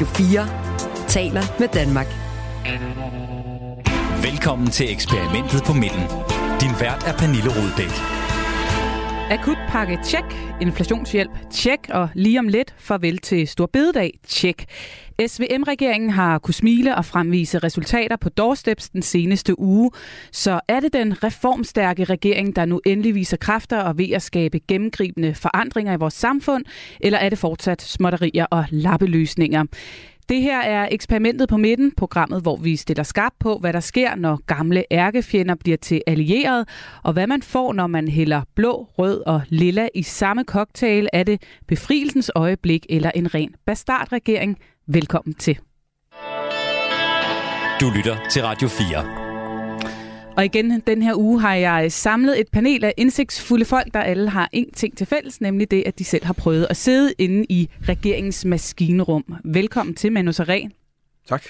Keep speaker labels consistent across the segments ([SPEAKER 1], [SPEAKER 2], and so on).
[SPEAKER 1] Radio 4 taler med Danmark.
[SPEAKER 2] Velkommen til eksperimentet på midten. Din vært er Pernille Rudbæk.
[SPEAKER 3] Akutpakke tjek, inflationshjælp tjek og lige om lidt farvel til Stor Bededag tjek. SVM-regeringen har kunne smile og fremvise resultater på doorsteps den seneste uge. Så er det den reformstærke regering, der nu endelig viser kræfter og ved at skabe gennemgribende forandringer i vores samfund, eller er det fortsat småtterier og lappeløsninger? Det her er eksperimentet på midten, programmet, hvor vi stiller skarp på, hvad der sker, når gamle ærkefjender bliver til allierede, og hvad man får, når man hælder blå, rød og lilla i samme cocktail. Er det befrielsens øjeblik eller en ren bastardregering? Velkommen til.
[SPEAKER 2] Du lytter til Radio 4.
[SPEAKER 3] Og igen den her uge har jeg samlet et panel af indsigtsfulde folk, der alle har en ting til fælles, nemlig det, at de selv har prøvet at sidde inde i regeringens maskinrum. Velkommen til, Manu Saren.
[SPEAKER 4] Tak.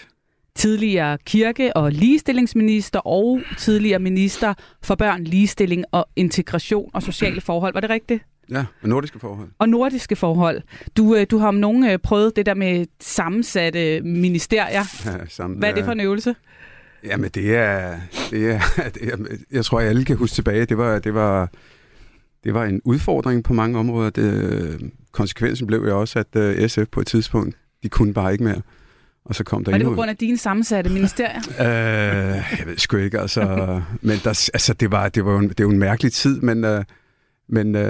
[SPEAKER 3] Tidligere kirke- og ligestillingsminister og tidligere minister for børn, ligestilling og integration og sociale forhold. Var det rigtigt?
[SPEAKER 4] Ja, og nordiske forhold.
[SPEAKER 3] Og nordiske forhold. Du, øh, du har om nogen øh, prøvet det der med sammensatte ministerier. Ja, sammen, Hvad er det for en øvelse?
[SPEAKER 4] Jamen, det er, det er, det er, jeg tror, at alle kan huske tilbage, det var, det var, det var en udfordring på mange områder. Det, konsekvensen blev jo også, at øh, SF på et tidspunkt, de kunne bare ikke mere. Og så kom der
[SPEAKER 3] Var det på grund af dine sammensatte ministerier?
[SPEAKER 4] uh, jeg ved sgu ikke, altså. men der, altså, det, var, det, var jo, det var en mærkelig tid, men, uh, men uh,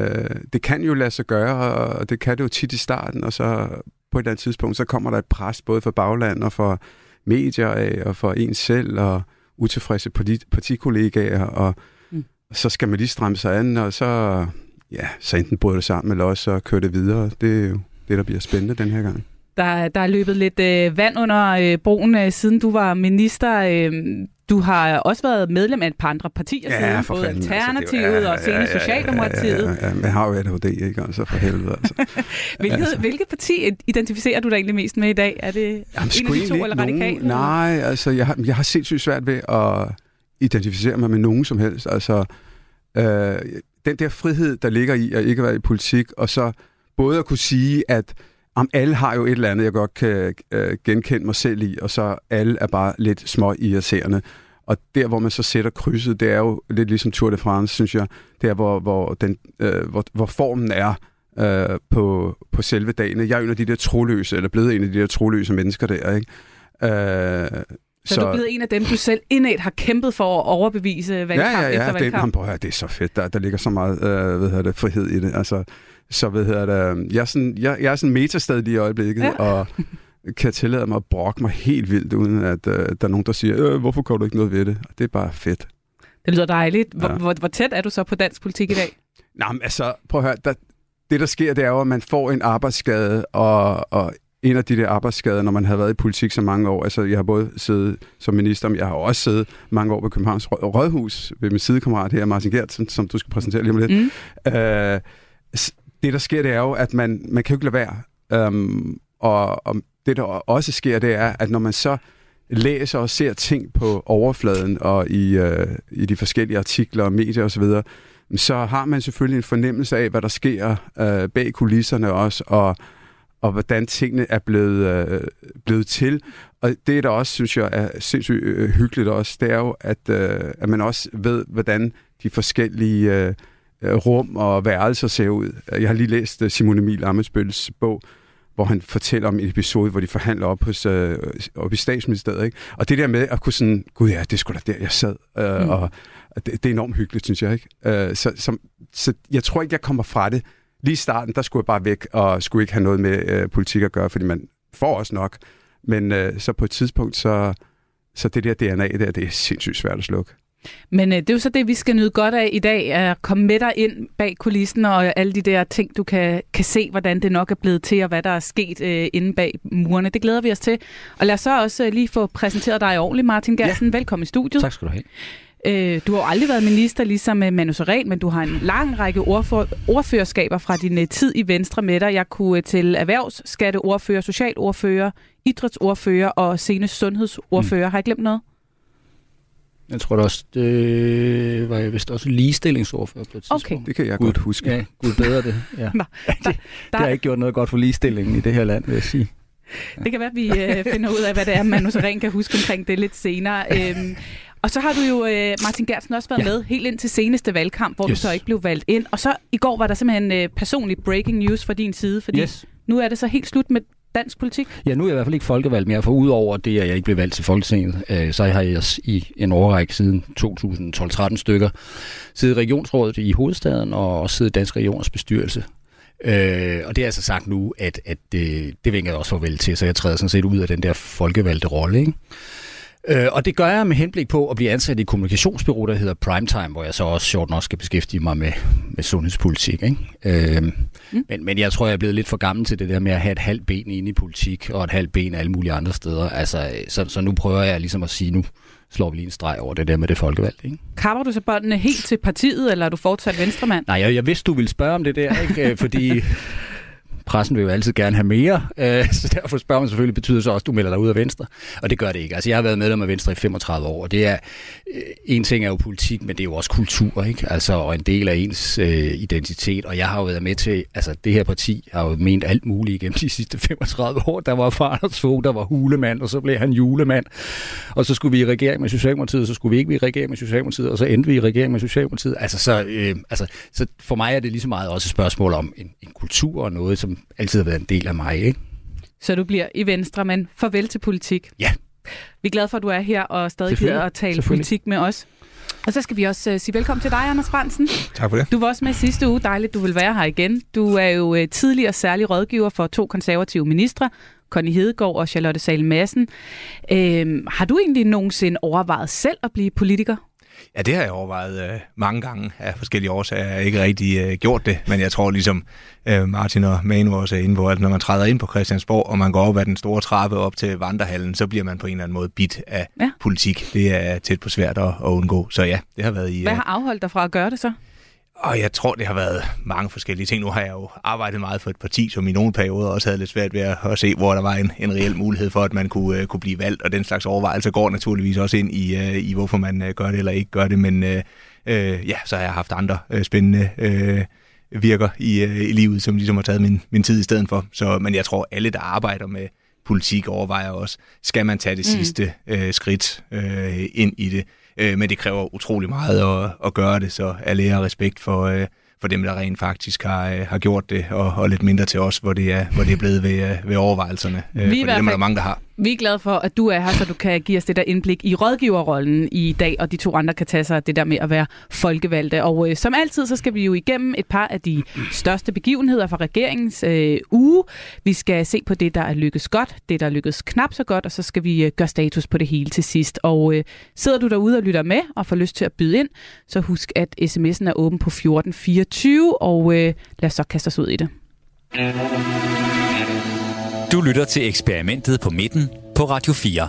[SPEAKER 4] det kan jo lade sig gøre, og det kan det jo tit i starten, og så på et eller andet tidspunkt, så kommer der et pres både for bagland og for medier af, og for en selv, og utilfredse partikollegaer, og mm. så skal man lige stramme sig an, og så, ja, så enten bryder det sammen, eller også så kører det videre. Det er jo det, der bliver spændende den her gang.
[SPEAKER 3] Der, der er løbet lidt øh, vand under øh, broen, øh, siden du var minister. Øh, du har også været medlem af et par andre partier ja, siden, både fanden, Alternativet altså, ja, og senere ja, ja, Socialdemokratiet.
[SPEAKER 4] Ja, ja, ja, jeg har jo ADHD, ikke? Altså for helvede, altså.
[SPEAKER 3] hvilket, altså. hvilket parti identificerer du dig egentlig mest med i dag? Er det Jamen, en af de to, eller radikal?
[SPEAKER 4] Nej, altså, jeg har, jeg har sindssygt svært ved at identificere mig med nogen som helst. Altså, øh, den der frihed, der ligger i at ikke være i politik, og så både at kunne sige, at om alle har jo et eller andet, jeg godt kan øh, genkende mig selv i, og så alle er bare lidt små irriterende. Og der, hvor man så sætter krydset, det er jo lidt ligesom Tour de France, synes jeg. Der, hvor, hvor, den, øh, hvor, hvor formen er øh, på, på selve dagen. Jeg er en af de der troløse, eller blevet en af de der troløse mennesker der, ikke?
[SPEAKER 3] Øh, så, så du er blevet en af dem, du selv indad har kæmpet for at overbevise valgkamp
[SPEAKER 4] ja, ja, ja,
[SPEAKER 3] efter valgkamp?
[SPEAKER 4] Det, det er så fedt. Der, der ligger så meget øh, hvad det, frihed i det. Altså, så hvad hedder det, jeg er sådan, jeg, jeg er sådan metastad lige i øjeblikket, ja. og kan tillade mig at brokke mig helt vildt, uden at uh, der er nogen, der siger, øh, hvorfor gør du ikke noget ved det? Og det er bare fedt.
[SPEAKER 3] Det lyder dejligt. Hvor, ja. hvor, hvor tæt er du så på dansk politik i dag?
[SPEAKER 4] Nej, men altså, prøv at høre, der, det der sker, det er jo, at man får en arbejdsskade, og, og en af de der arbejdsskader, når man har været i politik så mange år, altså jeg har både siddet som minister, men jeg har også siddet mange år ved Københavns Rådhus, ved min sidekammerat her, Martin Gertsen, som du skal præsentere lige om lidt. Mm. Uh, det, der sker, det er jo, at man, man kan jo ikke lade være. Um, og, og det, der også sker, det er, at når man så læser og ser ting på overfladen og i, uh, i de forskellige artikler og medier osv., så, så har man selvfølgelig en fornemmelse af, hvad der sker uh, bag kulisserne også, og, og hvordan tingene er blevet, uh, blevet til. Og det, der også, synes jeg, er sindssygt hyggeligt også, det er jo, at, uh, at man også ved, hvordan de forskellige... Uh, Øh, rum og værelser ser ud. Jeg har lige læst øh, Simon Emil Amesbøls bog, hvor han fortæller om en episode, hvor de forhandler op, hos, øh, op i statsministeriet. Ikke? Og det der med at kunne sådan, gud ja, det skulle da der, jeg sad. Øh, mm. Og det, det er enormt hyggeligt, synes jeg. ikke. Øh, så, så, så jeg tror ikke, jeg kommer fra det. Lige i starten, der skulle jeg bare væk, og skulle ikke have noget med øh, politik at gøre, fordi man får også nok. Men øh, så på et tidspunkt, så, så det der DNA der, det er sindssygt svært at slukke.
[SPEAKER 3] Men øh, det er jo så det, vi skal nyde godt af i dag, at komme med dig ind bag kulissen og alle de der ting, du kan, kan se, hvordan det nok er blevet til, og hvad der er sket øh, inde bag murene. Det glæder vi os til. Og lad os så også øh, lige få præsenteret dig ordentligt, Martin Gersen. Ja. Velkommen i studiet.
[SPEAKER 5] Tak skal du have.
[SPEAKER 3] Øh, du har aldrig været minister ligesom med Manu Seren, men du har en lang række ordfor, ordførerskaber fra din øh, tid i Venstre med dig. Jeg kunne øh, til erhvervsskatteordfører, socialordfører, idrætsordfører og senest sundhedsordfører. Mm. Har jeg glemt noget?
[SPEAKER 5] Jeg tror det også, det var jeg vist også ligestillingsordfører på et tidspunkt.
[SPEAKER 4] Okay. Det kan jeg Gud, godt huske.
[SPEAKER 5] Ja, gud bedre det. Ja. Nå, der, det, det har ikke gjort noget godt for ligestillingen i det her land, vil jeg sige.
[SPEAKER 3] Det kan være, at vi øh, finder ud af, hvad det er, Manu Seren kan huske omkring det lidt senere. Øhm, og så har du jo, øh, Martin Gertsen, også været ja. med helt ind til seneste valgkamp, hvor yes. du så ikke blev valgt ind. Og så i går var der simpelthen øh, personlig breaking news fra din side, fordi yes. nu er det så helt slut med dansk politik?
[SPEAKER 5] Ja, nu er jeg i hvert fald ikke folkevalgt mere, for udover det, at jeg ikke blev valgt til Folketinget, øh, så har jeg i en overrække siden 2012-13 stykker siddet i regionsrådet i hovedstaden og også siddet i Dansk Regioners bestyrelse. Øh, og det er altså sagt nu, at, at øh, det, det vinker jeg også farvel til, så jeg træder sådan set ud af den der folkevalgte rolle. Ikke? Øh, og det gør jeg med henblik på at blive ansat i et kommunikationsbyrå, der hedder Primetime, hvor jeg så også sjovt nok skal beskæftige mig med, med sundhedspolitik. Ikke? Øh, mm. men, men jeg tror, jeg er blevet lidt for gammel til det der med at have et halvt ben inde i politik, og et halvt ben alle mulige andre steder. Altså, så, så nu prøver jeg ligesom at sige, nu slår vi lige en streg over det der med det folkevalgte. Ikke?
[SPEAKER 3] Kapper du så båndene helt til partiet, eller er du fortsat venstremand?
[SPEAKER 5] Nej, jeg, jeg vidste, du ville spørge om det der, ikke? fordi pressen vil jo altid gerne have mere, øh, så derfor spørger man selvfølgelig, betyder så også, at du melder dig ud af Venstre? Og det gør det ikke. Altså, jeg har været medlem af Venstre i 35 år, og det er, øh, en ting er jo politik, men det er jo også kultur, ikke? Altså, og en del af ens øh, identitet, og jeg har jo været med til, altså, det her parti har jo ment alt muligt igennem de sidste 35 år. Der var far Anders Fogh, der var hulemand, og så blev han julemand, og så skulle vi i regering med Socialdemokratiet, så skulle vi ikke i regering med Socialdemokratiet, og så endte vi i regering med Socialdemokratiet. Altså, så, øh, altså, så for mig er det lige så meget også et spørgsmål om en, en kultur og noget, som altid har været en del af mig. Ikke?
[SPEAKER 3] Så du bliver i Venstre, men farvel til politik.
[SPEAKER 5] Ja.
[SPEAKER 3] Vi er glade for, at du er her og stadig gider at tale politik med os. Og så skal vi også uh, sige velkommen til dig, Anders Fransen.
[SPEAKER 6] Tak for det.
[SPEAKER 3] Du var også med sidste uge. Dejligt, du vil være her igen. Du er jo uh, tidligere særlig rådgiver for to konservative ministre, Connie Hedegaard og Charlotte Sale Madsen. Uh, har du egentlig nogensinde overvejet selv at blive politiker?
[SPEAKER 6] Ja, det har jeg overvejet øh, mange gange af forskellige årsager. Jeg har ikke rigtig øh, gjort det, men jeg tror ligesom øh, Martin og Manu også er inde på, at når man træder ind på Christiansborg, og man går op ad den store trappe op til vandrehallen, så bliver man på en eller anden måde bit af ja. politik. Det er tæt på svært at, at undgå. Så ja, det har været i...
[SPEAKER 3] Hvad har afholdt dig fra at gøre det så?
[SPEAKER 6] Og jeg tror, det har været mange forskellige ting. Nu har jeg jo arbejdet meget for et parti, som i nogle perioder også havde lidt svært ved at, at se, hvor der var en, en reel mulighed for, at man kunne, uh, kunne blive valgt. Og den slags overvejelser går naturligvis også ind i, uh, i hvorfor man uh, gør det eller ikke gør det. Men uh, uh, ja, så har jeg haft andre uh, spændende uh, virker i, uh, i livet, som ligesom har taget min, min tid i stedet for. Så, men jeg tror, alle, der arbejder med politik, overvejer også, skal man tage det mm. sidste uh, skridt uh, ind i det øh, men det kræver utrolig meget at, at gøre det, så alle har respekt for, øh, for dem, der rent faktisk har, øh, har gjort det, og, og lidt mindre til os, hvor det er, hvor det er blevet ved, øh, ved overvejelserne. Øh,
[SPEAKER 3] Vi
[SPEAKER 6] for dem er der mange, der har.
[SPEAKER 3] Vi er glade for, at du er her, så du kan give os det der indblik i rådgiverrollen i dag, og de to andre kan tage sig det der med at være folkevalgte. Og øh, som altid, så skal vi jo igennem et par af de største begivenheder fra regeringens øh, uge. Vi skal se på det, der er lykkedes godt, det, der er lykkedes knap så godt, og så skal vi øh, gøre status på det hele til sidst. Og øh, sidder du derude og lytter med og får lyst til at byde ind, så husk, at sms'en er åben på 1424, og øh, lad os så kaste os ud i det.
[SPEAKER 2] Du lytter til eksperimentet på midten på Radio 4.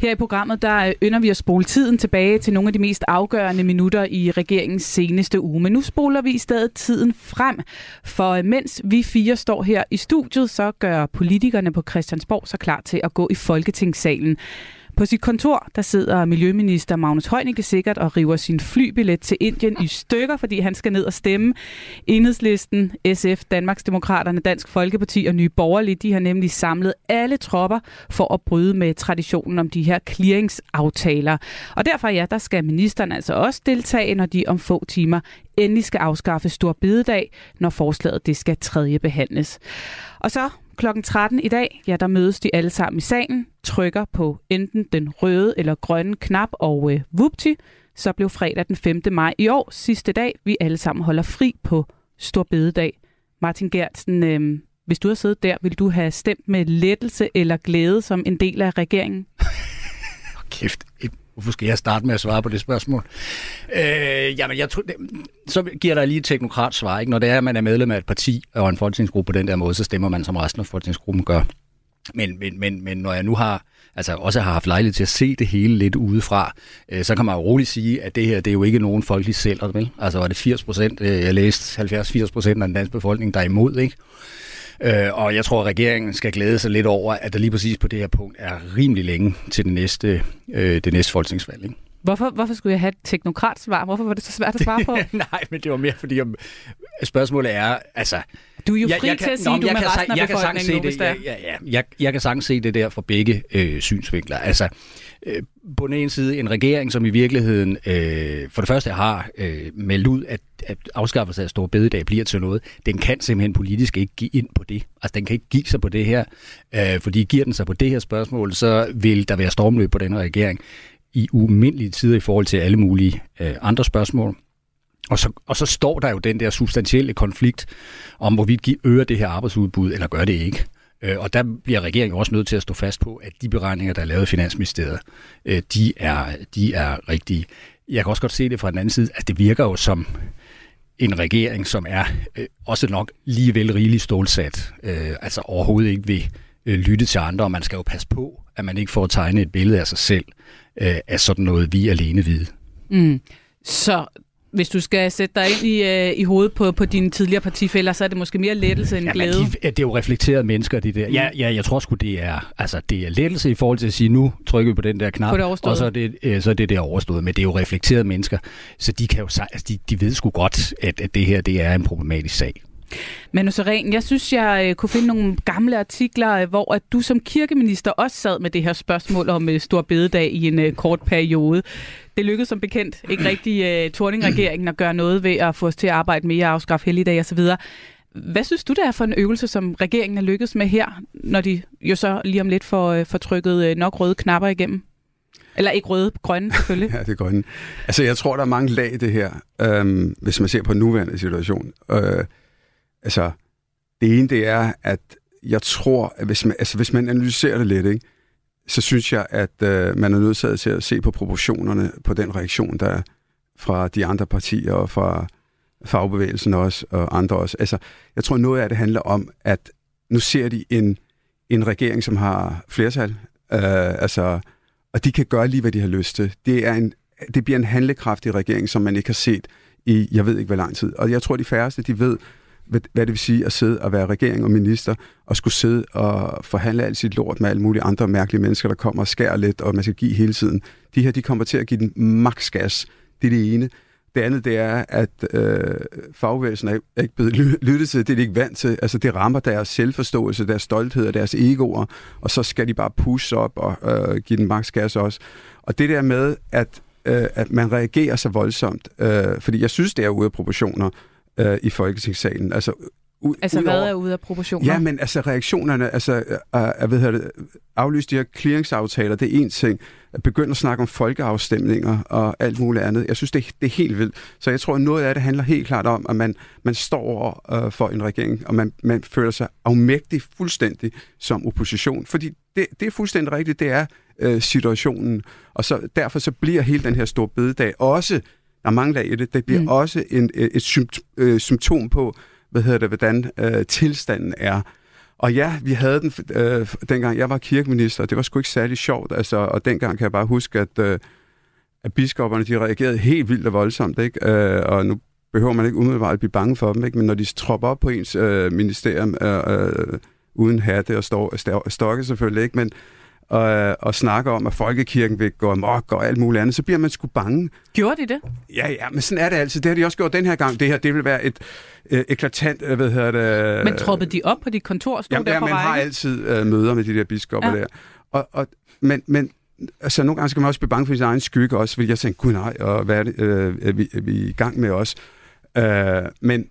[SPEAKER 3] Her i programmet, der øh, ynder vi at spole tiden tilbage til nogle af de mest afgørende minutter i regeringens seneste uge. Men nu spoler vi i stedet tiden frem, for øh, mens vi fire står her i studiet, så gør politikerne på Christiansborg så klar til at gå i Folketingssalen. På sit kontor, der sidder Miljøminister Magnus Heunicke sikkert og river sin flybillet til Indien i stykker, fordi han skal ned og stemme. Enhedslisten, SF, Danmarksdemokraterne, Dansk Folkeparti og Nye Borgerlige, de har nemlig samlet alle tropper for at bryde med traditionen om de her clearingsaftaler. Og derfor ja, der skal ministeren altså også deltage, når de om få timer endelig skal afskaffe Stor Bededag, når forslaget det skal tredje behandles. Og så klokken 13 i dag, ja, der mødes de alle sammen i salen, trykker på enten den røde eller grønne knap, og øh, vupti, så blev fredag den 5. maj i år sidste dag, vi alle sammen holder fri på Stor Bededag. Martin Gertsen, øh, hvis du har siddet der, vil du have stemt med lettelse eller glæde som en del af regeringen?
[SPEAKER 5] Kæft, Hvorfor skal jeg starte med at svare på det spørgsmål? Øh, jamen, jeg tror, det, så giver der lige et teknokrat svar. Ikke? Når det er, at man er medlem af et parti og en folketingsgruppe på den der måde, så stemmer man, som resten af folketingsgruppen gør. Men, men, men, men når jeg nu har altså også har haft lejlighed til at se det hele lidt udefra, øh, så kan man jo roligt sige, at det her, det er jo ikke nogen folkelig sælger, vel? Altså var det 80 procent, øh, jeg læste 70-80 procent af den danske befolkning, der er imod, ikke? Øh, og jeg tror, at regeringen skal glæde sig lidt over, at der lige præcis på det her punkt er rimelig længe til det næste, øh, det næste folketingsvalg. Ikke?
[SPEAKER 3] Hvorfor, hvorfor skulle jeg have et teknokratsvar? Hvorfor var det så svært at svare på?
[SPEAKER 5] Nej, men det var mere fordi, om, spørgsmålet er, altså...
[SPEAKER 3] Du er jo fri jeg, jeg til at sige, nå, du med resten af
[SPEAKER 5] jeg kan
[SPEAKER 3] se
[SPEAKER 5] det, jeg, ja, ja, jeg, jeg kan sagtens se det der fra begge øh, synsvinkler. Altså, øh, på den ene side en regering, som i virkeligheden øh, for det første har øh, meldt ud, at, at afskaffelse af store bededag bliver til noget. Den kan simpelthen politisk ikke give ind på det. Altså, den kan ikke give sig på det her. Øh, fordi giver den sig på det her spørgsmål, så vil der være stormløb på denne regering i umindelige tider i forhold til alle mulige øh, andre spørgsmål. Og så, og så står der jo den der substantielle konflikt om, hvorvidt de øger det her arbejdsudbud, eller gør det ikke. Øh, og der bliver regeringen også nødt til at stå fast på, at de beregninger, der er lavet i Finansministeriet, øh, de, er, de er rigtige. Jeg kan også godt se det fra den anden side, at det virker jo som en regering, som er øh, også nok lige vel rigeligt stålsat. Øh, altså overhovedet ikke vil øh, lytte til andre, og man skal jo passe på, at man ikke får tegnet et billede af sig selv øh, af sådan noget, vi alene ved.
[SPEAKER 3] Mm. Så hvis du skal sætte dig ind i, øh, i hovedet på, på dine tidligere partifælder, så er det måske mere lettelse end ja, glæde.
[SPEAKER 5] De, det er jo reflekterede mennesker, det der. Ja, ja jeg tror sgu, det er, altså, det er lettelse i forhold til at sige, nu trykker vi på den der knap, og så er det, øh, så er det der overstået. Men det er jo reflekterede mennesker, så de, kan jo, altså, de, de ved sgu godt, at, at det her det er en problematisk sag.
[SPEAKER 3] Manu Seren, jeg synes, jeg øh, kunne finde nogle gamle artikler, øh, hvor at du som kirkeminister også sad med det her spørgsmål om øh, Stor Bededag i en øh, kort periode. Det lykkedes som bekendt ikke rigtig øh, Torning-regeringen at gøre noget ved at få os til at arbejde mere, afskaffe helligdag osv. Hvad synes du, det er for en øvelse, som regeringen er lykkedes med her, når de jo så lige om lidt får, øh, får trykket øh, nok røde knapper igennem? Eller ikke røde, grønne selvfølgelig.
[SPEAKER 4] ja, det er grønne. Altså, jeg tror, der er mange lag i det her, øhm, hvis man ser på den nuværende situation. Øh, altså, det ene, det er, at jeg tror, at hvis man, altså, hvis man analyserer det lidt, ikke, så synes jeg, at øh, man er nødt til at se på proportionerne på den reaktion, der er fra de andre partier og fra fagbevægelsen også, og andre også. Altså, jeg tror, noget af det handler om, at nu ser de en, en regering, som har flertal, øh, altså, og de kan gøre lige, hvad de har lyst til. Det, er en, det bliver en handlekraftig regering, som man ikke har set i, jeg ved ikke, hvor lang tid. Og jeg tror, de færreste, de ved, hvad det vil sige at sidde og være regering og minister, og skulle sidde og forhandle alt sit lort med alle mulige andre mærkelige mennesker, der kommer og skærer lidt, og man skal give hele tiden. De her, de kommer til at give den maks gas. Det er det ene. Det andet, det er, at øh, fagbevægelsen er ikke blevet lyttet til, det er de ikke vant til. Altså, det rammer deres selvforståelse, deres stolthed og deres egoer, og så skal de bare pusse op og øh, give den maks gas også. Og det der med, at, øh, at man reagerer så voldsomt, øh, fordi jeg synes, det er ude af proportioner, øh, i Folketingssalen. Altså,
[SPEAKER 3] u- altså hvad er ude af proportioner?
[SPEAKER 4] Ja, men altså reaktionerne, altså jeg ved det, aflyse de her clearingsaftaler, det er en ting. At begynde at snakke om folkeafstemninger og alt muligt andet. Jeg synes, det det er helt vildt. Så jeg tror, at noget af det handler helt klart om, at man, man står over øh, for en regering, og man, man føler sig afmægtig fuldstændig som opposition. Fordi det, det er fuldstændig rigtigt, det er øh, situationen. Og så derfor så bliver hele den her store bededag også der er mange lag i det. Det bliver mm. også en, et sympt, øh, symptom på, hvad hedder det, hvordan øh, tilstanden er. Og ja, vi havde den, øh, dengang jeg var kirkeminister, det var sgu ikke særlig sjovt, altså, og dengang kan jeg bare huske, at, øh, at biskopperne, de reagerede helt vildt og voldsomt, ikke? Øh, og nu behøver man ikke umiddelbart at blive bange for dem, ikke? men når de tropper op på ens øh, ministerium, øh, øh, uden hatte og stokke selvfølgelig ikke, men og, og snakker om, at folkekirken vil gå amok og alt muligt andet, så bliver man sgu bange.
[SPEAKER 3] Gjorde de det?
[SPEAKER 4] Ja, ja, men sådan er det altid. Det har de også gjort den her gang. Det her, det vil være et øh, eklatant, øh, hvad hedder det...
[SPEAKER 3] Men troppede de op på dit kontor og stod
[SPEAKER 4] jamen,
[SPEAKER 3] der
[SPEAKER 4] ja,
[SPEAKER 3] på
[SPEAKER 4] man
[SPEAKER 3] række?
[SPEAKER 4] har altid øh, møder med de der biskopper ja. der. Og, og, men, men altså, nogle gange skal man også blive bange for sin egen skygge også, fordi jeg tænker, gud nej, og hvad er, det, øh, er, vi, er vi i gang med os? Øh, men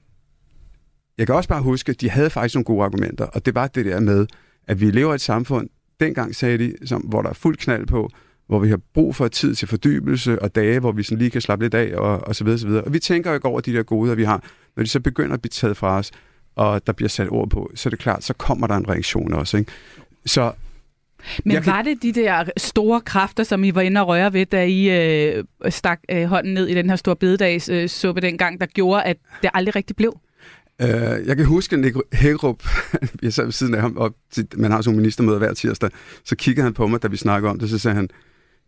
[SPEAKER 4] jeg kan også bare huske, at de havde faktisk nogle gode argumenter, og det var det der med, at vi lever i et samfund, dengang sagde de, som, hvor der er fuld knald på, hvor vi har brug for tid til fordybelse og dage, hvor vi sådan lige kan slappe lidt af og, og så videre, så videre. Og vi tænker jo ikke over de der goder, vi har. Når de så begynder at blive taget fra os, og der bliver sat ord på, så er det klart, så kommer der en reaktion også. Ikke? Så
[SPEAKER 3] men jeg var kan... det de der store kræfter, som I var inde og røre ved, da I øh, stak øh, hånden ned i den her store bededags øh, suppe dengang, der gjorde, at det aldrig rigtig blev?
[SPEAKER 4] Uh, jeg kan huske, at Hækkerup, jeg sad ved siden af ham, og man har sådan nogle ministermøder hver tirsdag, så kiggede han på mig, da vi snakkede om det, så sagde han,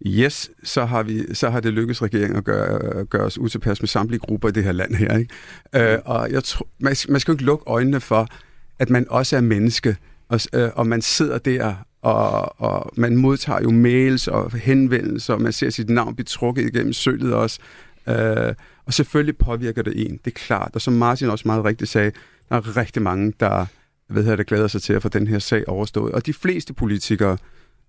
[SPEAKER 4] yes, så har, vi, så har det lykkes regeringen at gøre, gøre os utilpas med samtlige grupper i det her land her. Ikke? Uh, og jeg tro, man, man skal jo ikke lukke øjnene for, at man også er menneske, og, uh, og man sidder der og, og man modtager jo mails og henvendelser, og man ser sit navn blive trukket igennem sølet også. Øh, og selvfølgelig påvirker det en, det er klart. Og som Martin også meget rigtigt sagde, der er rigtig mange, der ved her, der glæder sig til at få den her sag overstået. Og de fleste politikere,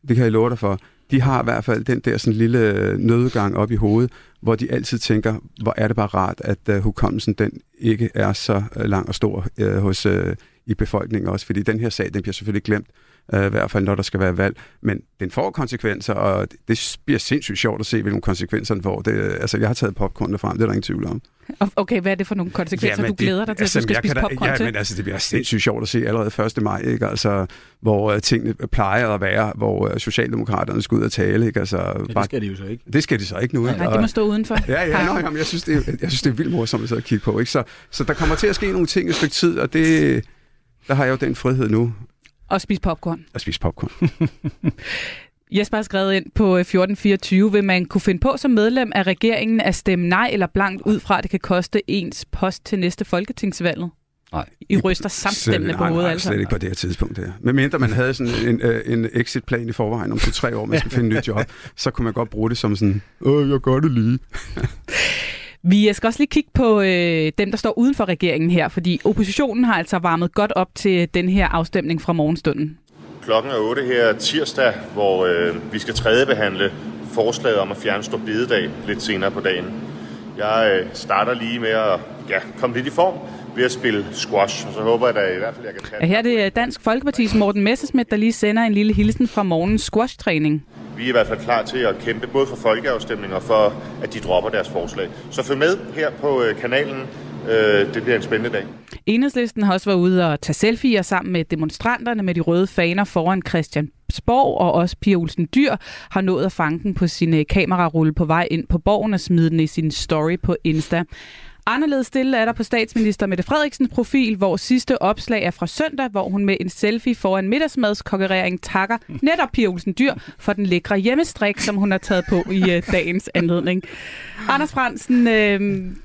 [SPEAKER 4] det kan jeg love dig for, de har i hvert fald den der sådan lille øh, nødgang op i hovedet, hvor de altid tænker, hvor er det bare rart, at uh, hukommelsen den ikke er så øh, lang og stor uh, hos uh, i befolkningen også, fordi den her sag, den bliver selvfølgelig glemt, uh, i hvert fald når der skal være valg, men den får konsekvenser, og det bliver sindssygt sjovt at se, hvilke konsekvenser den får. Det, altså, jeg har taget popcorn frem, det er der ingen tvivl om.
[SPEAKER 3] Okay, hvad er det for nogle konsekvenser, ja, du glæder dig til, altså, at du skal spise popcorn
[SPEAKER 4] ja,
[SPEAKER 3] til?
[SPEAKER 4] men altså, det bliver sindssygt sjovt at se allerede 1. maj, ikke? Altså, hvor uh, tingene plejer at være, hvor uh, Socialdemokraterne skal ud og tale. Ikke? Altså,
[SPEAKER 5] ja, det skal de jo så ikke.
[SPEAKER 4] Det skal de så ikke nu.
[SPEAKER 3] Nej, det må stå udenfor.
[SPEAKER 4] Ja, ja, nej, jamen, jeg, synes, det er, jeg synes, det er vildt morsomt at sidde og kigge på. Ikke? Så, så der kommer til at ske nogle ting i et stykke tid, og det, der har jeg jo den frihed nu.
[SPEAKER 3] Og spise popcorn.
[SPEAKER 4] At spise popcorn.
[SPEAKER 3] Jesper har skrevet ind på 1424, vil man kunne finde på som medlem af regeringen at stemme nej eller blankt ud fra, at det kan koste ens post til næste folketingsvalget?
[SPEAKER 5] Nej.
[SPEAKER 3] I ryster samstemmende på hovedet,
[SPEAKER 4] altså? slet ikke på det her tidspunkt. Der. Men mindre man havde sådan en, en, en exit-plan i forvejen om to-tre år, man skal finde et nyt job, så kunne man godt bruge det som sådan, åh, jeg gør det lige.
[SPEAKER 3] Vi skal også lige kigge på øh, dem, der står uden for regeringen her, fordi oppositionen har altså varmet godt op til den her afstemning fra morgenstunden.
[SPEAKER 7] Klokken er 8 her tirsdag, hvor øh, vi skal tredjebehandle forslaget om at fjerne stor bededag lidt senere på dagen. Jeg øh, starter lige med at ja, komme lidt i form ved at spille squash, og så håber jeg da i hvert fald, jeg kan tage
[SPEAKER 3] Ja, her er det Dansk Folkeparti's Morten Messersmith, der lige sender en lille hilsen fra morgens squash-træning.
[SPEAKER 7] Vi er i hvert fald klar til at kæmpe både for folkeafstemninger og for, at de dropper deres forslag. Så følg med her på øh, kanalen. Øh, det bliver en spændende dag.
[SPEAKER 3] Enhedslisten har også været ude og tage selfies sammen med demonstranterne med de røde faner foran Christian Christiansborg, og også Pia Olsen Dyr har nået at fange den på sin øh, kamerarulle på vej ind på borgen og smide den i sin story på Insta. Anderledes stille er der på statsminister Mette Frederiksens profil, hvor sidste opslag er fra søndag, hvor hun med en selfie foran middagsmadskonkurrering takker netop Pia Olsen Dyr for den lækre hjemmestrik, som hun har taget på i uh, dagens anledning. Anders Fransen, øh,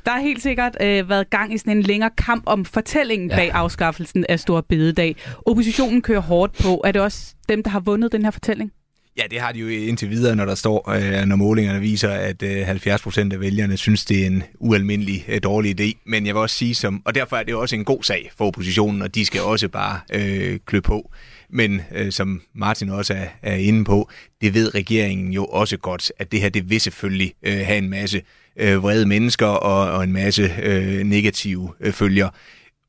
[SPEAKER 3] der har helt sikkert øh, været gang i sådan en længere kamp om fortællingen ja. bag afskaffelsen af Stor Bededag. Oppositionen kører hårdt på. Er det også dem, der har vundet den her fortælling?
[SPEAKER 6] Ja, det har de jo indtil videre, når der står, øh, når målingerne viser, at øh, 70 procent af vælgerne synes, det er en ualmindelig øh, dårlig idé. Men jeg vil også sige, som, og derfor er det også en god sag for oppositionen, og de skal også bare øh, klø på. Men øh, som Martin også er, er inde på, det ved regeringen jo også godt, at det her, det vil selvfølgelig øh, have en masse øh, vrede mennesker og, og en masse øh, negative øh, følger.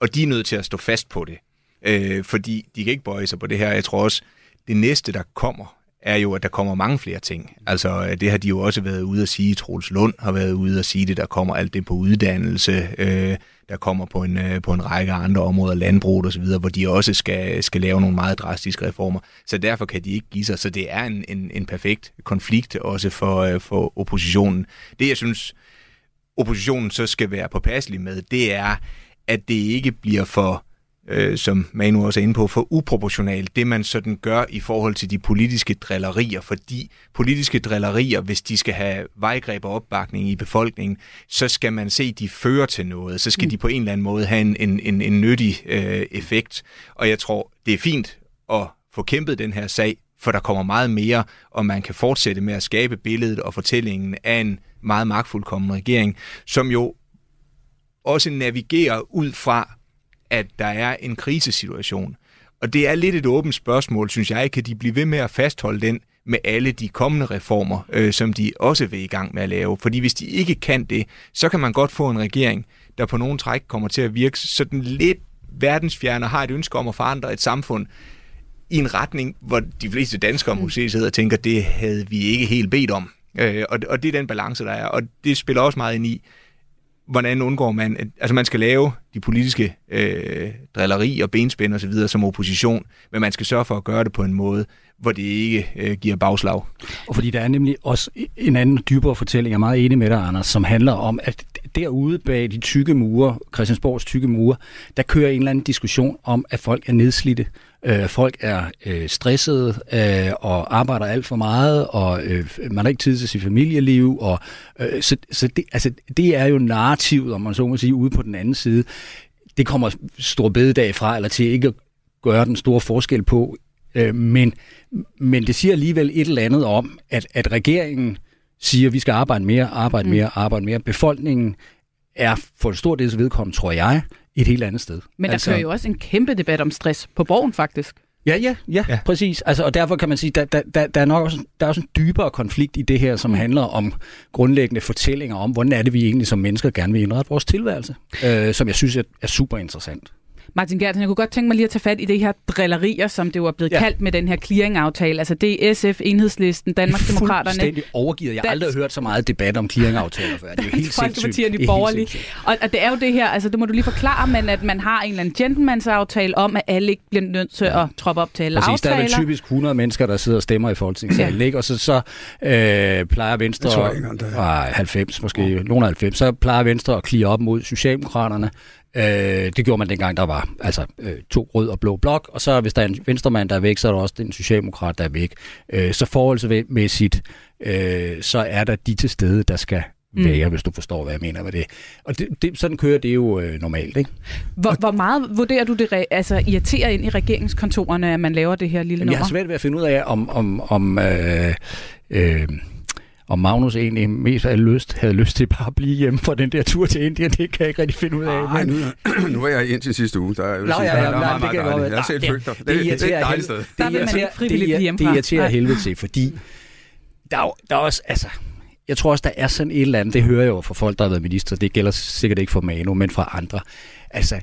[SPEAKER 6] Og de er nødt til at stå fast på det, øh, fordi de kan ikke bøje sig på det her. Jeg tror også, det næste, der kommer, er jo, at der kommer mange flere ting. Altså, øh, det har de jo også været ude at sige. Troels Lund har været ude at sige det. Der kommer alt det på uddannelse. Øh, der kommer på en, øh, på en række andre områder, landbrug og så videre, hvor de også skal, skal lave nogle meget drastiske reformer. Så derfor kan de ikke give sig. Så det er en, en, en perfekt konflikt også for, øh, for oppositionen. Det, jeg synes, oppositionen så skal være påpasselig med, det er, at det ikke bliver for øh, som Manu også er inde på, for uproportionalt, det man sådan gør i forhold til de politiske drillerier, fordi politiske drillerier, hvis de skal have vejgreb og opbakning i befolkningen, så skal man se, at de fører til noget, så skal mm. de på en eller anden måde have en, en, en, en nyttig øh, effekt. Og jeg tror, det er fint at få kæmpet den her sag, for der kommer meget mere, og man kan fortsætte med at skabe billedet og fortællingen af en meget magtfuldkommen regering, som jo også navigerer ud fra at der er en krisesituation. Og det er lidt et åbent spørgsmål, synes jeg. Kan de blive ved med at fastholde den med alle de kommende reformer, øh, som de også vil i gang med at lave? Fordi hvis de ikke kan det, så kan man godt få en regering, der på nogen træk kommer til at virke sådan lidt verdensfjerne har et ønske om at forandre et samfund i en retning, hvor de fleste danskere måske sidder og tænker, det havde vi ikke helt bedt om. Øh, og, og det er den balance, der er. Og det spiller også meget ind i, hvordan undgår man, at, altså man skal lave de politiske øh, drilleri og benspænd og så videre som opposition, men man skal sørge for at gøre det på en måde, hvor det ikke øh, giver bagslag.
[SPEAKER 5] Og fordi der er nemlig også en anden dybere fortælling, jeg er meget enig med dig, Anders, som handler om, at derude bag de tykke mure, Christiansborgs tykke mure, der kører en eller anden diskussion om, at folk er nedslidte, øh, folk er øh, stressede øh, og arbejder alt for meget, og øh, man har ikke tid til sit familieliv, og øh, så, så det, altså, det er jo narrativet, om man så må sige, ude på den anden side. Det kommer stor bededag fra, eller til ikke at gøre den store forskel på, Øh, men, men det siger alligevel et eller andet om, at, at regeringen siger, at vi skal arbejde mere, arbejde mere, arbejde mere. Befolkningen er for en stor dels vedkommende, tror jeg, et helt andet sted.
[SPEAKER 3] Men der altså, kører jo også en kæmpe debat om stress på borgen, faktisk.
[SPEAKER 5] Ja, ja, ja, ja, præcis. Altså, og derfor kan man sige, der, der, der, der er nok også, der er også en dybere konflikt i det her, som handler om grundlæggende fortællinger om, hvordan er det, vi egentlig som mennesker gerne vil indrette vores tilværelse, øh, som jeg synes er, er super interessant.
[SPEAKER 3] Martin Gertsen, jeg kunne godt tænke mig lige at tage fat i det her drillerier, som det var blevet ja. kaldt med den her clearing-aftale. Altså det er SF, Enhedslisten, Danmarksdemokraterne.
[SPEAKER 5] Fuldstændig overgivet. Jeg har aldrig hørt så meget debat om clearing-aftaler før. Det er jo helt sindssygt.
[SPEAKER 3] Det borgerlige. Og, og det er jo det her, altså det må du lige forklare, men at man har en eller anden gentleman's-aftale om, at alle ikke bliver nødt til ja. at troppe op til alle
[SPEAKER 5] Præcis,
[SPEAKER 3] aftaler.
[SPEAKER 5] der er vel typisk 100 mennesker, der sidder og stemmer i Folketingssalen, ja. ikke? Og så, så øh, plejer Venstre... Jeg tror ikke, der er. 90 måske, oh. nogen 90. Så plejer Venstre at klire op mod Socialdemokraterne, Øh, det gjorde man dengang, der var altså øh, to rød og blå blok, og så hvis der er en venstremand, der er væk, så er der også den socialdemokrat, der er væk. Øh, så forholdsmæssigt, øh, så er der de til stede, der skal mm. være, hvis du forstår, hvad jeg mener med det. Og det, det, sådan kører det jo øh, normalt, ikke?
[SPEAKER 3] Hvor, hvor meget vurderer du det altså, irriterer ind i regeringskontorerne, at man laver det her lille nummer?
[SPEAKER 5] Jeg har svært ved at finde ud af, om, om, om øh, øh, om Magnus egentlig mest havde lyst, havde lyst til bare at blive hjemme fra den der tur til Indien, det kan jeg ikke rigtig finde ud af.
[SPEAKER 4] Nej, nu, nu er jeg i Indien sidste uge. Der er,
[SPEAKER 5] Nå, ja, ja, ja,
[SPEAKER 4] meget, meget dejligt. Jeg har set flygter. Det, det, det, er et dejligt sted.
[SPEAKER 3] Der vil man ikke frivilligt blive hjemme
[SPEAKER 5] Det irriterer helvede til, fordi der er, der er også, altså, jeg tror også, der er sådan et eller andet, det hører jeg jo fra folk, der har været minister, det gælder sikkert ikke for Manu, men fra andre. Altså,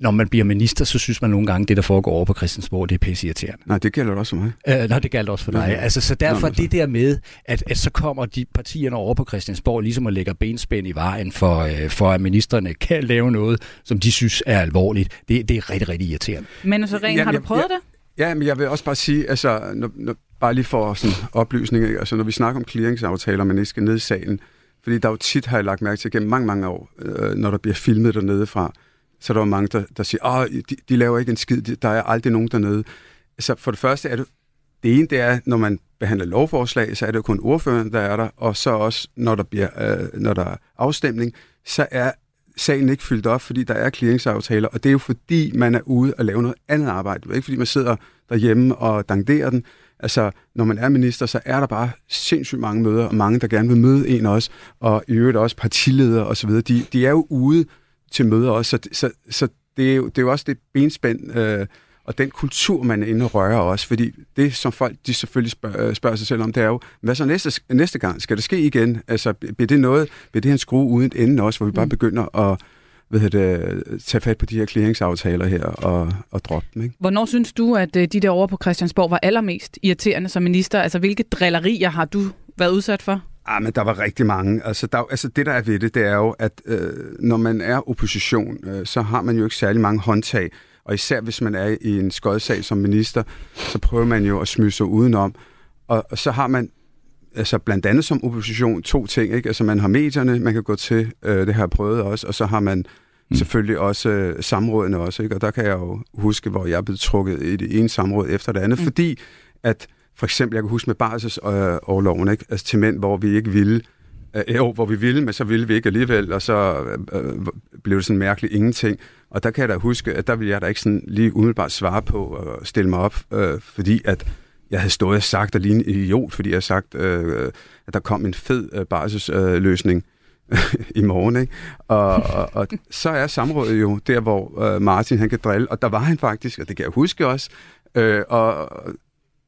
[SPEAKER 5] når man bliver minister, så synes man nogle gange, at det, der foregår over på Christiansborg, det er pisse irriterende.
[SPEAKER 4] Nej, det gælder også for mig.
[SPEAKER 5] Øh, nej, det gælder også for dig. Ja. Altså, så derfor Nå, det der med, at, at så kommer de partierne over på Christiansborg ligesom at lægge benspænd i vejen for, øh, for at ministerne kan lave noget, som de synes er alvorligt, det, det er rigtig, rigtig irriterende.
[SPEAKER 3] Men så rent, har du prøvet
[SPEAKER 4] ja,
[SPEAKER 3] det?
[SPEAKER 4] Ja, men jeg vil også bare sige, altså, når, når, bare lige for sådan oplysning, altså når vi snakker om clearingsaftaler, man ikke skal ned i salen, fordi der er jo tit, har jeg lagt mærke til gennem mange, mange år, øh, når der bliver filmet dernede fra, så der var mange, der, der siger, at de, de laver ikke en skid, der er aldrig nogen dernede. Så for det første er det, det ene, det er, når man behandler lovforslag, så er det jo kun ordføreren, der er der, og så også, når der, bliver, øh, når der er afstemning, så er sagen ikke fyldt op, fordi der er clearingsaftaler, og det er jo fordi, man er ude og lave noget andet arbejde. Det er ikke fordi, man sidder derhjemme og danderer den. Altså, når man er minister, så er der bare sindssygt mange møder, og mange, der gerne vil møde en også, og i øvrigt også partiledere osv. De, de er jo ude til møder også. Så, så, så det, er jo, det er jo også det benspænd øh, og den kultur, man er inde og rører også. Fordi det, som folk de selvfølgelig spørger, øh, spørger sig selv om, det er jo, hvad så næste, næste gang? Skal det ske igen? Altså, bliver det noget, bliver det en skrue uden ende også, hvor vi bare mm. begynder at hvad det, tage fat på de her clearingsaftaler her og, og droppe dem. Ikke?
[SPEAKER 3] Hvornår synes du, at øh, de der over på Christiansborg var allermest irriterende som minister? Altså, hvilke drillerier har du været udsat for?
[SPEAKER 4] Ah, men der var rigtig mange. Altså, der, altså det, der er ved det, det er jo, at øh, når man er opposition, øh, så har man jo ikke særlig mange håndtag. Og især hvis man er i en skodsag som minister, så prøver man jo at smyge sig udenom. Og, og så har man altså blandt andet som opposition to ting. Ikke? Altså man har medierne, man kan gå til, øh, det har jeg prøvet også, og så har man mm. selvfølgelig også øh, samrådene også. Ikke? Og der kan jeg jo huske, hvor jeg er blevet trukket i det ene samråd efter det andet, mm. fordi at for eksempel, jeg kan huske med barselsoverloven, ikke? Altså til mænd, hvor vi ikke ville, øh, jo, hvor vi ville, men så ville vi ikke alligevel, og så øh, blev det sådan mærkeligt ingenting. Og der kan jeg da huske, at der ville jeg da ikke sådan lige umiddelbart svare på og stille mig op, øh, fordi at jeg havde stået og sagt og lige en idiot, fordi jeg havde sagt, øh, at der kom en fed øh, barselsløsning øh, i morgen. Ikke? Og, og, og så er samrådet jo der, hvor øh, Martin han kan drille, og der var han faktisk, og det kan jeg huske også, øh, og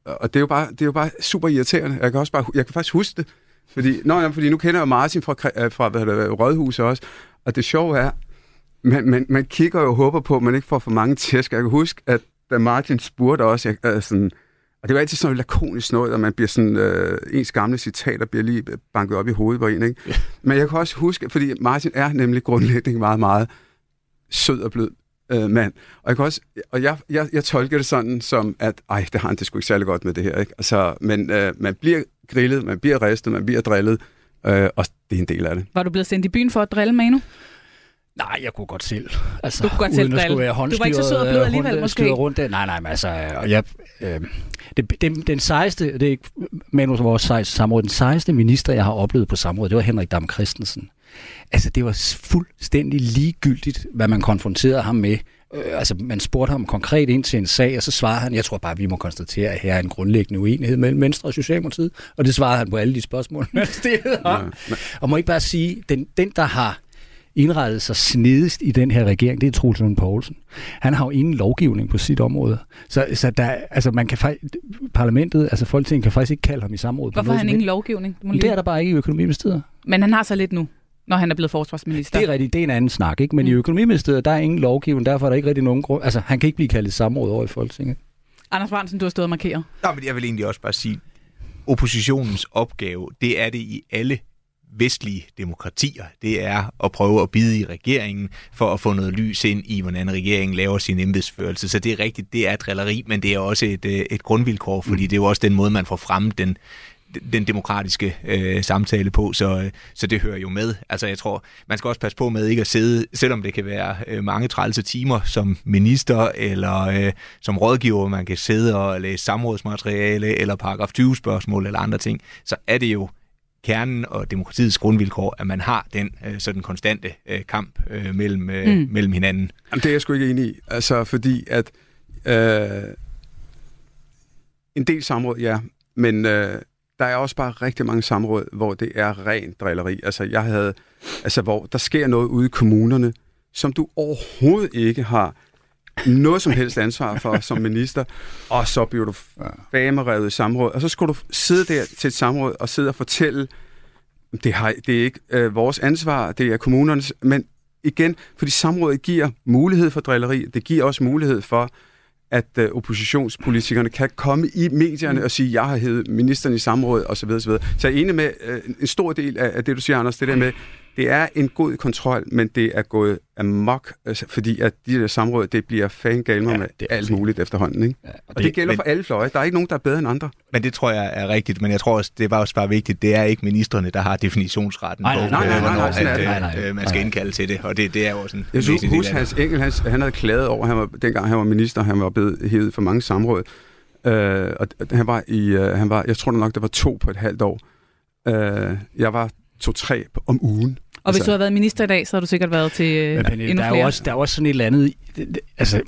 [SPEAKER 4] og det er, jo bare, det er jo bare super irriterende. Jeg kan, også bare, jeg kan faktisk huske det. Fordi, nå, fordi nu kender jeg Martin fra, øh, fra hvad det, Rådhuset også. Og det sjove er, man, man, man kigger jo og håber på, at man ikke får for mange tæsk. Jeg kan huske, at da Martin spurgte også, jeg, sådan, og det var altid sådan lakonisk noget, og man bliver sådan, øh, ens gamle citater bliver lige banket op i hovedet på en, ikke? Men jeg kan også huske, fordi Martin er nemlig grundlæggende meget, meget sød og blød øh, mand. Og jeg, kan også, og jeg, jeg, jeg tolker det sådan som, at ej, det har han det sgu ikke særlig godt med det her. Ikke? Altså, men øh, man bliver grillet, man bliver ristet, man bliver drillet, øh, og det er en del af det.
[SPEAKER 3] Var du blevet sendt i byen for at drille, Manu?
[SPEAKER 5] Nej, jeg kunne godt selv.
[SPEAKER 3] Altså, du kunne godt selv drille. Du var ikke så sød og blød alligevel,
[SPEAKER 5] rundt,
[SPEAKER 3] måske?
[SPEAKER 5] Rundt det. Nej, nej, men altså, og jeg, øh, det, det, den sejeste, det er ikke Manu, vores sejeste samråd, den sejeste minister, jeg har oplevet på samrådet, det var Henrik Dam Christensen. Altså, det var fuldstændig ligegyldigt, hvad man konfronterede ham med øh, altså man spurgte ham konkret ind til en sag, og så svarede han, jeg tror bare, vi må konstatere, at her er en grundlæggende uenighed mellem Venstre og Socialdemokratiet, og det svarede han på alle de spørgsmål, man stillede ham. Ja, og må ikke bare sige, den, den der har indrettet sig snedigst i den her regering, det er Troels Lund Poulsen. Han har jo ingen lovgivning på sit område. Så, så der, altså man kan parlamentet, altså Folketinget kan faktisk ikke kalde ham i samråd.
[SPEAKER 3] Hvorfor har han ingen lovgivning?
[SPEAKER 5] Det, det er der bare ikke i økonomiministeriet.
[SPEAKER 3] Men han har så lidt nu når han er blevet forsvarsminister.
[SPEAKER 5] Det er rigtigt, det er en anden snak, ikke? Men mm. i økonomiministeriet, der er ingen lovgivning, derfor er der ikke rigtig nogen grund. Altså, han kan ikke blive kaldt i samråd over i Folketinget.
[SPEAKER 3] Anders Brandsen, du har stået og markeret.
[SPEAKER 6] Ja, men jeg vil egentlig også bare sige, oppositionens opgave, det er det i alle vestlige demokratier. Det er at prøve at bide i regeringen for at få noget lys ind i, hvordan regeringen laver sin embedsførelse. Så det er rigtigt, det er drilleri, men det er også et, øh, et grundvilkår, fordi mm. det er jo også den måde, man får frem den, den demokratiske øh, samtale på, så, så det hører jo med. Altså jeg tror, man skal også passe på med ikke at sidde, selvom det kan være øh, mange trælse timer som minister eller øh, som rådgiver, man kan sidde og læse samrådsmateriale eller paragraf 20 spørgsmål eller andre ting, så er det jo kernen og demokratiets grundvilkår, at man har den øh, sådan konstante øh, kamp øh, mellem, øh, mm. mellem hinanden.
[SPEAKER 4] Jamen, det er jeg sgu ikke enig i. Altså, fordi at øh, en del samråd, ja, men øh, der er også bare rigtig mange samråd, hvor det er ren drilleri. Altså, jeg havde, altså, hvor der sker noget ude i kommunerne, som du overhovedet ikke har noget som helst ansvar for som minister, og så bliver du famerevet i samråd, og så skulle du sidde der til et samråd og sidde og fortælle, det, har, det er ikke øh, vores ansvar, det er kommunernes, men igen, fordi samrådet giver mulighed for drilleri, det giver også mulighed for, at øh, oppositionspolitikerne kan komme i medierne mm. og sige, jeg har hævet ministeren i samråd osv. Så, så jeg er enig med øh, en stor del af, af det, du siger, Anders, det der med, det er en god kontrol, men det er gået amok, altså, fordi at de der samråd, det bliver fangalmer ja, med det alt muligt efterhånden. Ikke? Ja, og, og det, det gælder men, for alle fløje. Der er ikke nogen, der er bedre end andre.
[SPEAKER 6] Men det tror jeg er rigtigt, men jeg tror også, det var også bare vigtigt, det er ikke ministerne, der har definitionsretten
[SPEAKER 4] nej, på, nej, nej, nej, nej,
[SPEAKER 6] nej, nej, nej, øh, man skal indkalde til det, og det, det er jo også en
[SPEAKER 4] Jeg synes, husk, Hans Engel, han, han havde klaget over, han var, dengang han var minister, han var blevet hævet for mange samråd, øh, og han var i, øh, han var, jeg tror nok, der var to på et halvt år. Øh, jeg var to-tre om ugen.
[SPEAKER 3] Og altså, hvis du har været minister i dag, så har du sikkert været til øh,
[SPEAKER 5] men, endnu der er, jo også, der er også sådan et eller andet... Det, det, altså,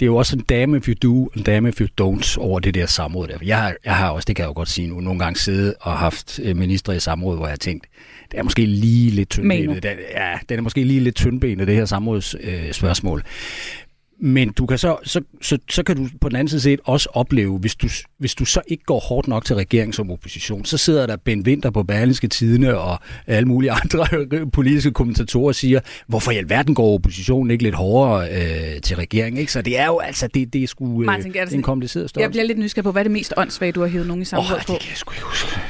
[SPEAKER 5] det er jo også en damn if you do, en damn if you don't over det der samråd. Der. Jeg har, jeg har også, det kan jeg jo godt sige nu, nogle gange siddet og haft øh, minister i samråd, hvor jeg har tænkt, det er måske lige lidt tyndbenet. ja, den er måske lige lidt tyndbenet, det her samrådsspørgsmål. Øh, men du kan så, så, så, så kan du på den anden side set også opleve, hvis du, hvis du så ikke går hårdt nok til regering som opposition, så sidder der Ben Winter på Berlingske Tidene og alle mulige andre politiske kommentatorer og siger, hvorfor i alverden går oppositionen ikke lidt hårdere øh, til regeringen? Ikke? Så det er jo altså, det, det er sgu øh, Martin, er en kompliceret størrelse.
[SPEAKER 3] Jeg bliver lidt nysgerrig på, hvad er det mest åndssvage, du har hævet nogen i samråd oh,
[SPEAKER 5] på? det kan jeg sgu ikke huske.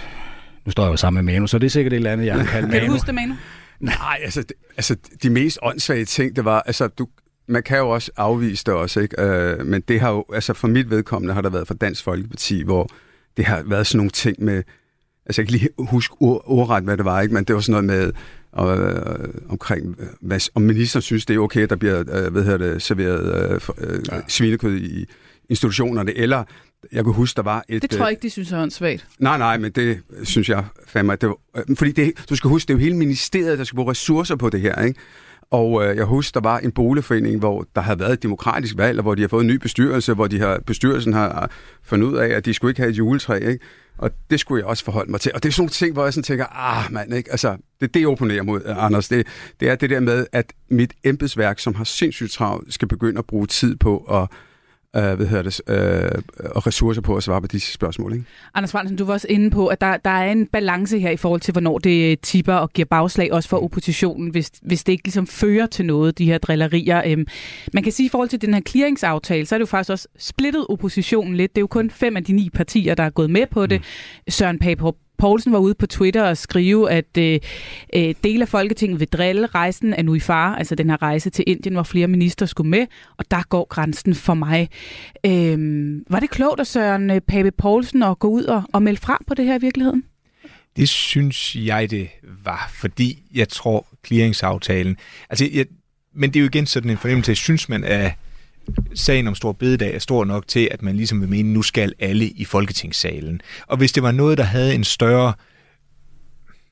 [SPEAKER 5] Nu står jeg jo sammen med Manu, så det er sikkert et eller andet, jeg kan kalde Manu.
[SPEAKER 3] Kan du huske det, Manu?
[SPEAKER 4] Nej, altså, det, altså de mest åndssvage ting, det var, altså du, man kan jo også afvise det også, ikke? Øh, men det har jo, altså for mit vedkommende har der været for Dansk Folkeparti, hvor det har været sådan nogle ting med, altså jeg kan lige huske ord, ordret, hvad det var, ikke? men det var sådan noget med, og, øh, omkring, hvad, om ministeren synes, det er okay, at der bliver øh, hvad hedder det, serveret øh, for, øh, ja. svinekød i institutionerne, eller jeg kunne huske, der var et...
[SPEAKER 3] Det tror jeg ikke, de synes er åndssvagt.
[SPEAKER 4] Nej, nej, men det synes jeg fandme, det var, øh, fordi det, du skal huske, det er jo hele ministeriet, der skal bruge ressourcer på det her, ikke? Og øh, jeg husker, der var en boligforening, hvor der havde været et demokratisk valg, og hvor de har fået en ny bestyrelse, hvor de har, bestyrelsen har øh, fundet ud af, at de skulle ikke have et juletræ, ikke? Og det skulle jeg også forholde mig til. Og det er sådan nogle ting, hvor jeg sådan tænker, ah mand, ikke? Altså, det det, opponerer mod, øh, Anders. Det, det er det der med, at mit embedsværk, som har sindssygt travlt, skal begynde at bruge tid på at øh, hvad hedder det, øh, og ressourcer på at svare på disse spørgsmål. Ikke?
[SPEAKER 3] Anders Fransen, du var også inde på, at der, der er en balance her i forhold til, hvornår det tipper og giver bagslag også for oppositionen, hvis, hvis det ikke ligesom fører til noget, de her drillerier. Øhm, man kan sige, at i forhold til den her clearingsaftale, så er det jo faktisk også splittet oppositionen lidt. Det er jo kun fem af de ni partier, der er gået med på det. Mm. Søren Pape Poulsen var ude på Twitter og skrive, at øh, øh dele del af Folketinget vil drille rejsen af nu i far, altså den her rejse til Indien, hvor flere minister skulle med, og der går grænsen for mig. Øh, var det klogt af Søren øh, Pape Poulsen at gå ud og, og melde fra på det her i virkeligheden?
[SPEAKER 6] Det synes jeg, det var, fordi jeg tror, clearingsaftalen... Altså, jeg, men det er jo igen sådan en fornemmelse, synes man, at sagen om Stor Bededag er stor nok til, at man ligesom vil mene, nu skal alle i Folketingssalen. Og hvis det var noget, der havde en større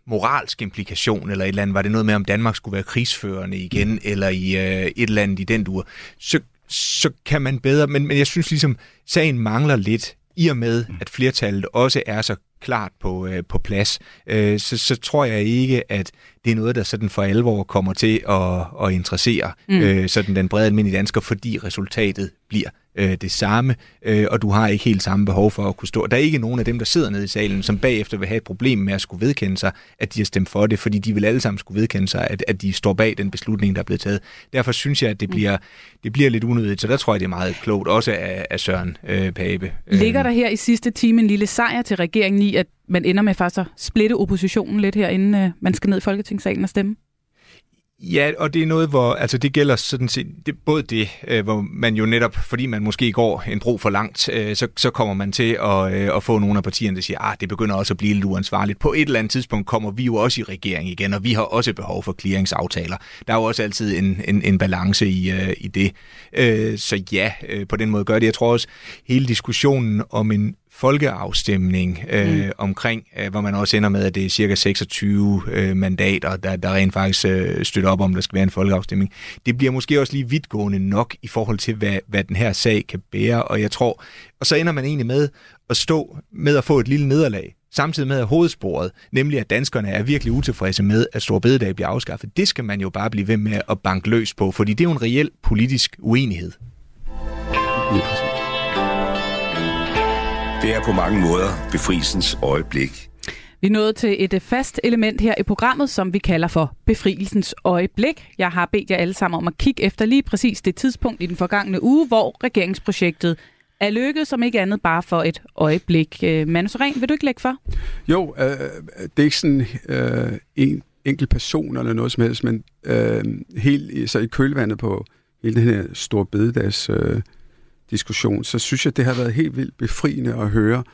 [SPEAKER 6] moralsk implikation, eller et eller andet, var det noget med, om Danmark skulle være krigsførende igen, eller i øh, et eller andet i den dur, så så kan man bedre, men, men jeg synes ligesom, sagen mangler lidt, i og med, at flertallet også er så klart på, øh, på plads, øh, så, så tror jeg ikke, at det er noget, der sådan for alvor kommer til at, at interessere mm. øh, sådan den brede almindelige dansker, fordi resultatet bliver øh, det samme, øh, og du har ikke helt samme behov for at kunne stå. Der er ikke nogen af dem, der sidder nede i salen, som bagefter vil have et problem med at skulle vedkende sig, at de har stemt for det, fordi de vil alle sammen skulle vedkende sig, at, at de står bag den beslutning, der er blevet taget. Derfor synes jeg, at det bliver, det bliver lidt unødigt, så der tror jeg, det er meget klogt, også af, af Søren øh, Pape.
[SPEAKER 3] Ligger der her i sidste time en lille sejr til regeringen i, at man ender med faktisk at splitte oppositionen lidt her, inden øh, man skal ned i Folketingssalen og stemme?
[SPEAKER 6] Ja, og det er noget, hvor altså det gælder sådan set det, både det, øh, hvor man jo netop, fordi man måske går en bro for langt, øh, så, så kommer man til at, øh, at få nogle af partierne, der siger, at ah, det begynder også at blive lidt uansvarligt. På et eller andet tidspunkt kommer vi jo også i regering igen, og vi har også behov for clearingsaftaler. Der er jo også altid en, en, en balance i, øh, i det. Øh, så ja, øh, på den måde gør det. Jeg tror også, hele diskussionen om en folkeafstemning øh, mm. omkring, øh, hvor man også ender med, at det er cirka 26 øh, mandater, der, der rent faktisk øh, støtter op om, der skal være en folkeafstemning. Det bliver måske også lige vidtgående nok i forhold til, hvad, hvad den her sag kan bære, og jeg tror, og så ender man egentlig med at stå med at få et lille nederlag, samtidig med at hovedsporet, nemlig at danskerne er virkelig utilfredse med, at Stor Bededag bliver afskaffet. Det skal man jo bare blive ved med at banke løs på, fordi det er jo en reel politisk uenighed.
[SPEAKER 8] Lige præcis. Det er på mange måder befrielsens øjeblik.
[SPEAKER 3] Vi nået til et fast element her i programmet, som vi kalder for befrielsens øjeblik. Jeg har bedt jer alle sammen om at kigge efter lige præcis det tidspunkt i den forgangne uge, hvor regeringsprojektet er lykkedes, som ikke andet bare for et øjeblik. Øh, Manu Soren, vil du ikke lægge for?
[SPEAKER 4] Jo, øh, det er ikke sådan øh, en enkelt person eller noget som helst, men øh, helt så i kølvandet på hele den her store bededags øh, diskussion, så synes jeg, det har været helt vildt befriende at høre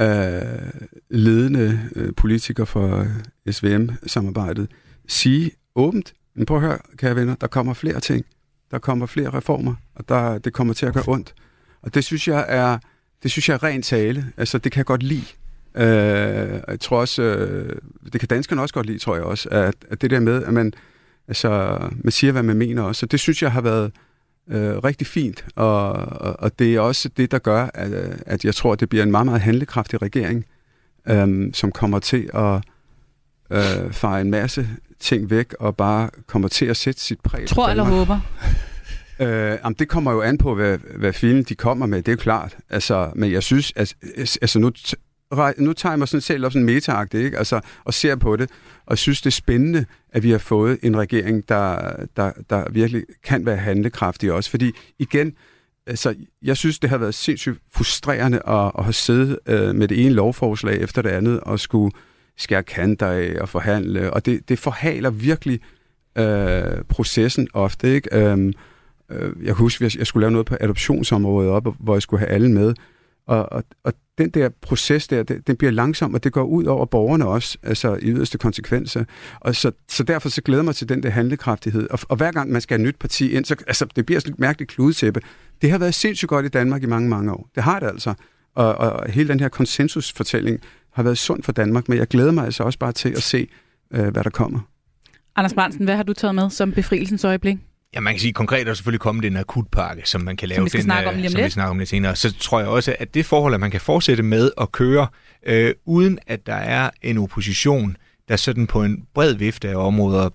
[SPEAKER 4] øh, ledende øh, politikere fra øh, SVM-samarbejdet sige åbent, men prøv at høre, kære venner, der kommer flere ting. Der kommer flere reformer, og der, det kommer til at gøre ondt. Og det synes jeg er, det synes jeg er ren tale. Altså, det kan jeg godt lide. Øh, jeg tror også, øh, det kan danskerne også godt lide, tror jeg også, at, at det der med, at man, altså, man siger, hvad man mener også. Så det synes jeg har været, øh, rigtig fint, og, og, og det er også det, der gør, at, at jeg tror, at det bliver en meget, meget handlekraftig regering, øh, som kommer til at øh, fare en masse ting væk, og bare kommer til at sætte sit præg
[SPEAKER 3] Tror eller håber?
[SPEAKER 4] Øh, jamen, det kommer jo an på, hvad, hvad film de kommer med, det er jo klart. Altså, men jeg synes, at, altså nu, nu tager jeg mig sådan selv op sådan meta ikke? Altså, og ser på det, og synes, det er spændende, at vi har fået en regering, der, der, der virkelig kan være handlekraftig også. Fordi igen, altså, jeg synes, det har været sindssygt frustrerende at, at have siddet øh, med det ene lovforslag efter det andet, og skulle skære kanter af og forhandle, og det, det forhaler virkelig øh, processen ofte, ikke? Øh, øh, jeg kan huske, jeg skulle lave noget på adoptionsområdet op, hvor jeg skulle have alle med, og, og, og den der proces der, det, den bliver langsom, og det går ud over borgerne også, altså i yderste konsekvenser. Og så, så derfor så glæder jeg mig til den der handlekraftighed. Og, og hver gang man skal have et nyt parti ind, så altså, det bliver sådan et mærkeligt kludetæppe. Det har været sindssygt godt i Danmark i mange, mange år. Det har det altså. Og, og hele den her konsensusfortælling har været sund for Danmark, men jeg glæder mig altså også bare til at se, øh, hvad der kommer.
[SPEAKER 3] Anders Brandsen, hvad har du taget med som befrielsens øjeblik?
[SPEAKER 6] Ja, man kan sige, konkret er der selvfølgelig kommet en akutpakke, som man kan lave.
[SPEAKER 3] Som vi skal
[SPEAKER 6] den,
[SPEAKER 3] snakke om lige om
[SPEAKER 6] som
[SPEAKER 3] lidt.
[SPEAKER 6] vi snakker om lidt senere. Så tror jeg også, at det forhold, at man kan fortsætte med at køre, øh, uden at der er en opposition, der sådan på en bred vifte af områder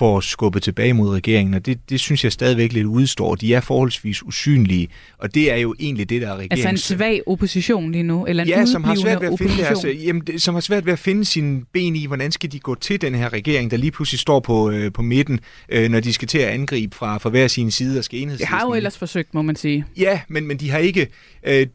[SPEAKER 6] får skubbet tilbage mod regeringen, og det, det synes jeg stadigvæk lidt udstår. De er forholdsvis usynlige, og det er jo egentlig det, der er regeringens...
[SPEAKER 3] Altså en svag opposition lige nu, eller en
[SPEAKER 6] ja, som har svært ved at finde deres, jamen, det- som har svært ved at finde sine ben i, hvordan skal de gå til den her regering, der lige pludselig står på, øh, på midten, øh, når de skal til at angribe fra, fra hver sin side og skal
[SPEAKER 3] Det
[SPEAKER 6] enhedslisten.
[SPEAKER 3] har jo ellers forsøgt, må man sige.
[SPEAKER 6] Ja, men, men de har ikke... Øh,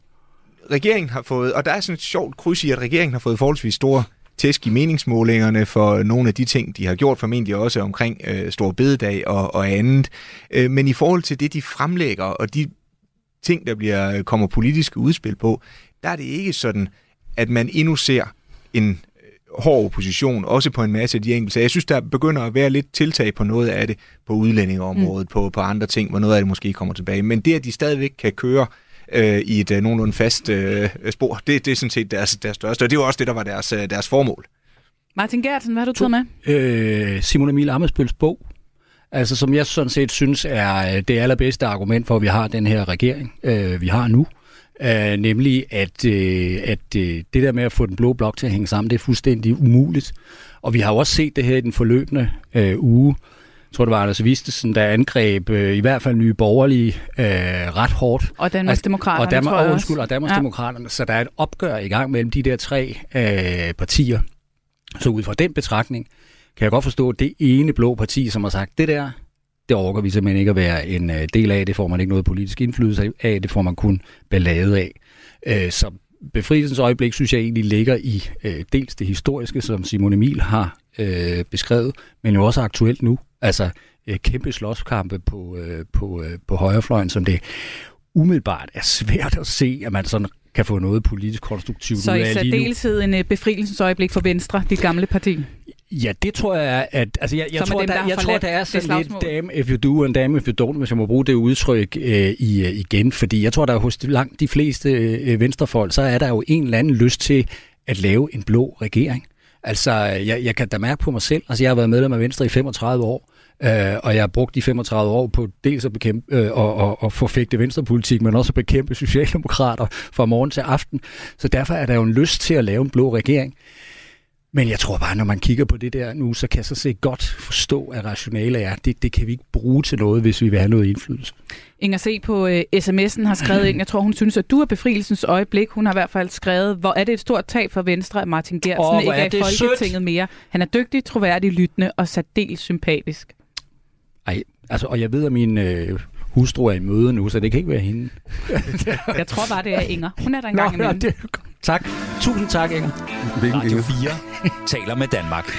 [SPEAKER 6] regeringen har fået... Og der er sådan et sjovt kryds i, at regeringen har fået forholdsvis store tæsk i meningsmålingerne for nogle af de ting, de har gjort, formentlig også omkring øh, Stor Bededag og, og andet. Øh, men i forhold til det, de fremlægger, og de ting, der bliver kommer politiske udspil på, der er det ikke sådan, at man endnu ser en øh, hård opposition, også på en masse af de enkelte. Jeg synes, der begynder at være lidt tiltag på noget af det, på udlændingeområdet, mm. på, på andre ting, hvor noget af det måske kommer tilbage. Men det, at de stadigvæk kan køre øh, i et øh, nogenlunde fast øh, spor, det, det er sådan set deres, deres største, og det var også det, der var deres, øh, deres formål.
[SPEAKER 3] Martin Gertsen, hvad har du taget med?
[SPEAKER 5] Øh, Simon Emil Amesbøls bog, Altså som jeg sådan set synes er det allerbedste argument for, at vi har den her regering, øh, vi har nu. Øh, nemlig at, øh, at øh, det der med at få den blå blok til at hænge sammen, det er fuldstændig umuligt. Og vi har jo også set det her i den forløbende øh, uge. Jeg tror, det var Anders Vistesen, der angreb øh, i hvert fald nye borgerlige øh, ret hårdt.
[SPEAKER 3] Og Danmarksdemokraterne,
[SPEAKER 5] og Danmark,
[SPEAKER 3] tror jeg
[SPEAKER 5] og,
[SPEAKER 3] også.
[SPEAKER 5] undskyld, og Danmarksdemokraterne. Ja. Så der er et opgør i gang mellem de der tre øh, partier. Så ud fra den betragtning kan jeg godt forstå, at det ene blå parti, som har sagt, det der, det overgår vi simpelthen ikke at være en øh, del af. Det får man ikke noget politisk indflydelse af. Det får man kun ballade af. Øh, så befrielsens øjeblik, synes jeg egentlig ligger i øh, dels det historiske, som Simon Emil har øh, beskrevet, men jo også aktuelt nu. Altså øh, kæmpe slåskampe på, øh, på, øh, på højrefløjen, som det umiddelbart er svært at se, at man sådan kan få noget politisk konstruktivt
[SPEAKER 3] Så
[SPEAKER 5] ud
[SPEAKER 3] i
[SPEAKER 5] af lige nu.
[SPEAKER 3] særdeleshed en øh, befrielsens øjeblik for Venstre, dit gamle parti.
[SPEAKER 5] Ja, det tror jeg, at... Altså, jeg, jeg tror,
[SPEAKER 3] dem,
[SPEAKER 5] der, jeg tror, der er
[SPEAKER 3] det
[SPEAKER 5] sådan lidt damn if you do and damn if you don't, hvis jeg må bruge det udtryk øh, i, igen. Fordi jeg tror, der er hos de, langt de fleste øh, venstrefolk, så er der jo en eller anden lyst til at lave en blå regering. Altså, jeg, jeg kan da mærke på mig selv. Altså, jeg har været medlem af Venstre i 35 år. Øh, og jeg har brugt de 35 år på dels at bekæmpe øh, og, og, og forfægte venstrepolitik, men også at bekæmpe socialdemokrater fra morgen til aften. Så derfor er der jo en lyst til at lave en blå regering. Men jeg tror bare, når man kigger på det der nu, så kan jeg så se godt forstå, at rationale er, det, det kan vi ikke bruge til noget, hvis vi vil have noget indflydelse.
[SPEAKER 3] Inger C. på øh, sms'en har skrevet ind, jeg tror, hun synes, at du er befrielsens øjeblik. Hun har i hvert fald skrevet, hvor er det et stort tab for Venstre, at Martin Gertsen
[SPEAKER 5] Åh, hvor
[SPEAKER 3] ikke
[SPEAKER 5] er
[SPEAKER 3] er i Folketinget
[SPEAKER 5] sødt.
[SPEAKER 3] mere. Han er dygtig, troværdig, lyttende og særdeles sympatisk.
[SPEAKER 5] Ej, altså, og jeg ved, at min øh, hustru er i møde nu, så det kan ikke være hende.
[SPEAKER 3] Jeg tror bare, det er Inger. Hun er der engang
[SPEAKER 5] Nå,
[SPEAKER 3] imellem.
[SPEAKER 5] det, tak. Tusind tak, Inger.
[SPEAKER 4] Hvilken
[SPEAKER 2] Radio
[SPEAKER 4] Inger?
[SPEAKER 2] 4 taler med Danmark.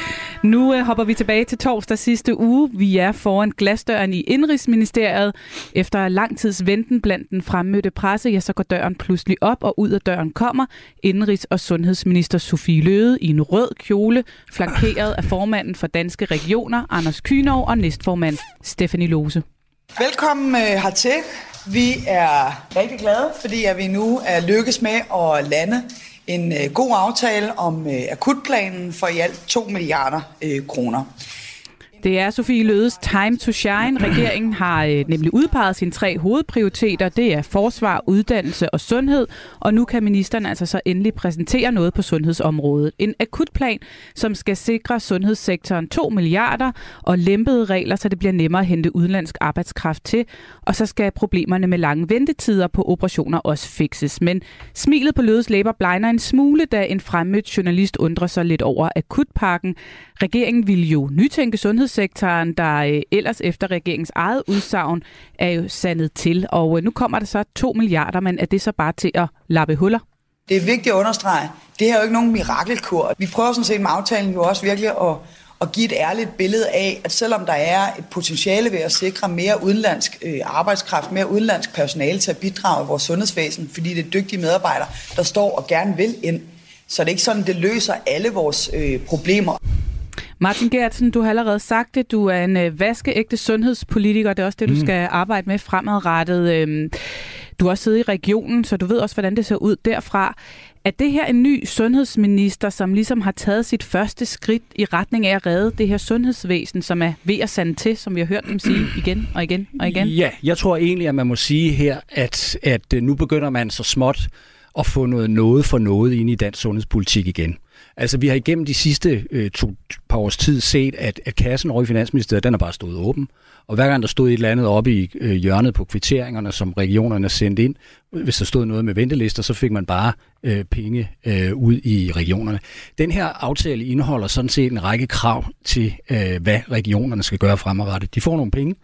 [SPEAKER 3] Nu øh, hopper vi tilbage til torsdag sidste uge. Vi er foran glasdøren i Indrigsministeriet. Efter lang tids venten blandt den fremmødte presse, ja, så går døren pludselig op, og ud af døren kommer Indrigs- og Sundhedsminister Sofie Løde i en rød kjole, flankeret af formanden for Danske Regioner, Anders Kynov, og næstformand Stephanie Lose.
[SPEAKER 9] Velkommen øh, hertil. Vi er rigtig glade, fordi at vi nu er lykkes med at lande en øh, god aftale om øh, akutplanen for i alt 2 milliarder øh, kroner.
[SPEAKER 3] Det er Sofie Lødes time to shine. Regeringen har øh, nemlig udpeget sine tre hovedprioriteter. Det er forsvar, uddannelse og sundhed. Og nu kan ministeren altså så endelig præsentere noget på sundhedsområdet. En akutplan, som skal sikre sundhedssektoren 2 milliarder og lempede regler, så det bliver nemmere at hente udenlandsk arbejdskraft til. Og så skal problemerne med lange ventetider på operationer også fikses. Men smilet på Lødes læber blegner en smule, da en fremmødt journalist undrer sig lidt over akutpakken. Regeringen vil jo nytænke sundhedssektoren, der øh, ellers efter regeringens eget udsagn er jo sandet til. Og øh, nu kommer der så 2 milliarder, men er det så bare til at lappe huller?
[SPEAKER 9] Det er vigtigt at understrege, det her er jo ikke nogen mirakelkur. Vi prøver sådan set med aftalen jo også virkelig at, at give et ærligt billede af, at selvom der er et potentiale ved at sikre mere udenlandsk øh, arbejdskraft, mere udenlandsk personale til at bidrage i vores sundhedsvæsen, fordi det er dygtige medarbejdere, der står og gerne vil ind, så det er ikke sådan, det løser alle vores øh, problemer.
[SPEAKER 3] Martin Gertsen, du har allerede sagt det. Du er en øh, vaskeægte sundhedspolitiker. Det er også det, du
[SPEAKER 5] Mm.
[SPEAKER 3] skal arbejde med fremadrettet. Øhm, Du har også siddet i regionen, så du ved også, hvordan det ser ud derfra. Er det her en ny sundhedsminister, som ligesom har taget sit første skridt i retning af at redde det her sundhedsvæsen, som er ved at sande til, som vi har hørt dem sige igen og igen og igen?
[SPEAKER 5] Ja, jeg tror egentlig, at man må sige her, at, at øh, nu begynder man så småt at få noget noget for noget ind i dansk sundhedspolitik igen. Altså, vi har igennem de sidste øh, to par års tid set, at, at kassen over i Finansministeriet, den er bare stået åben. Og hver gang der stod et eller andet oppe i øh, hjørnet på kvitteringerne, som regionerne sendte ind, øh, hvis der stod noget med ventelister, så fik man bare øh, penge øh, ud i regionerne. Den her aftale indeholder sådan set en række krav til, øh, hvad regionerne skal gøre fremadrettet. De får nogle penge,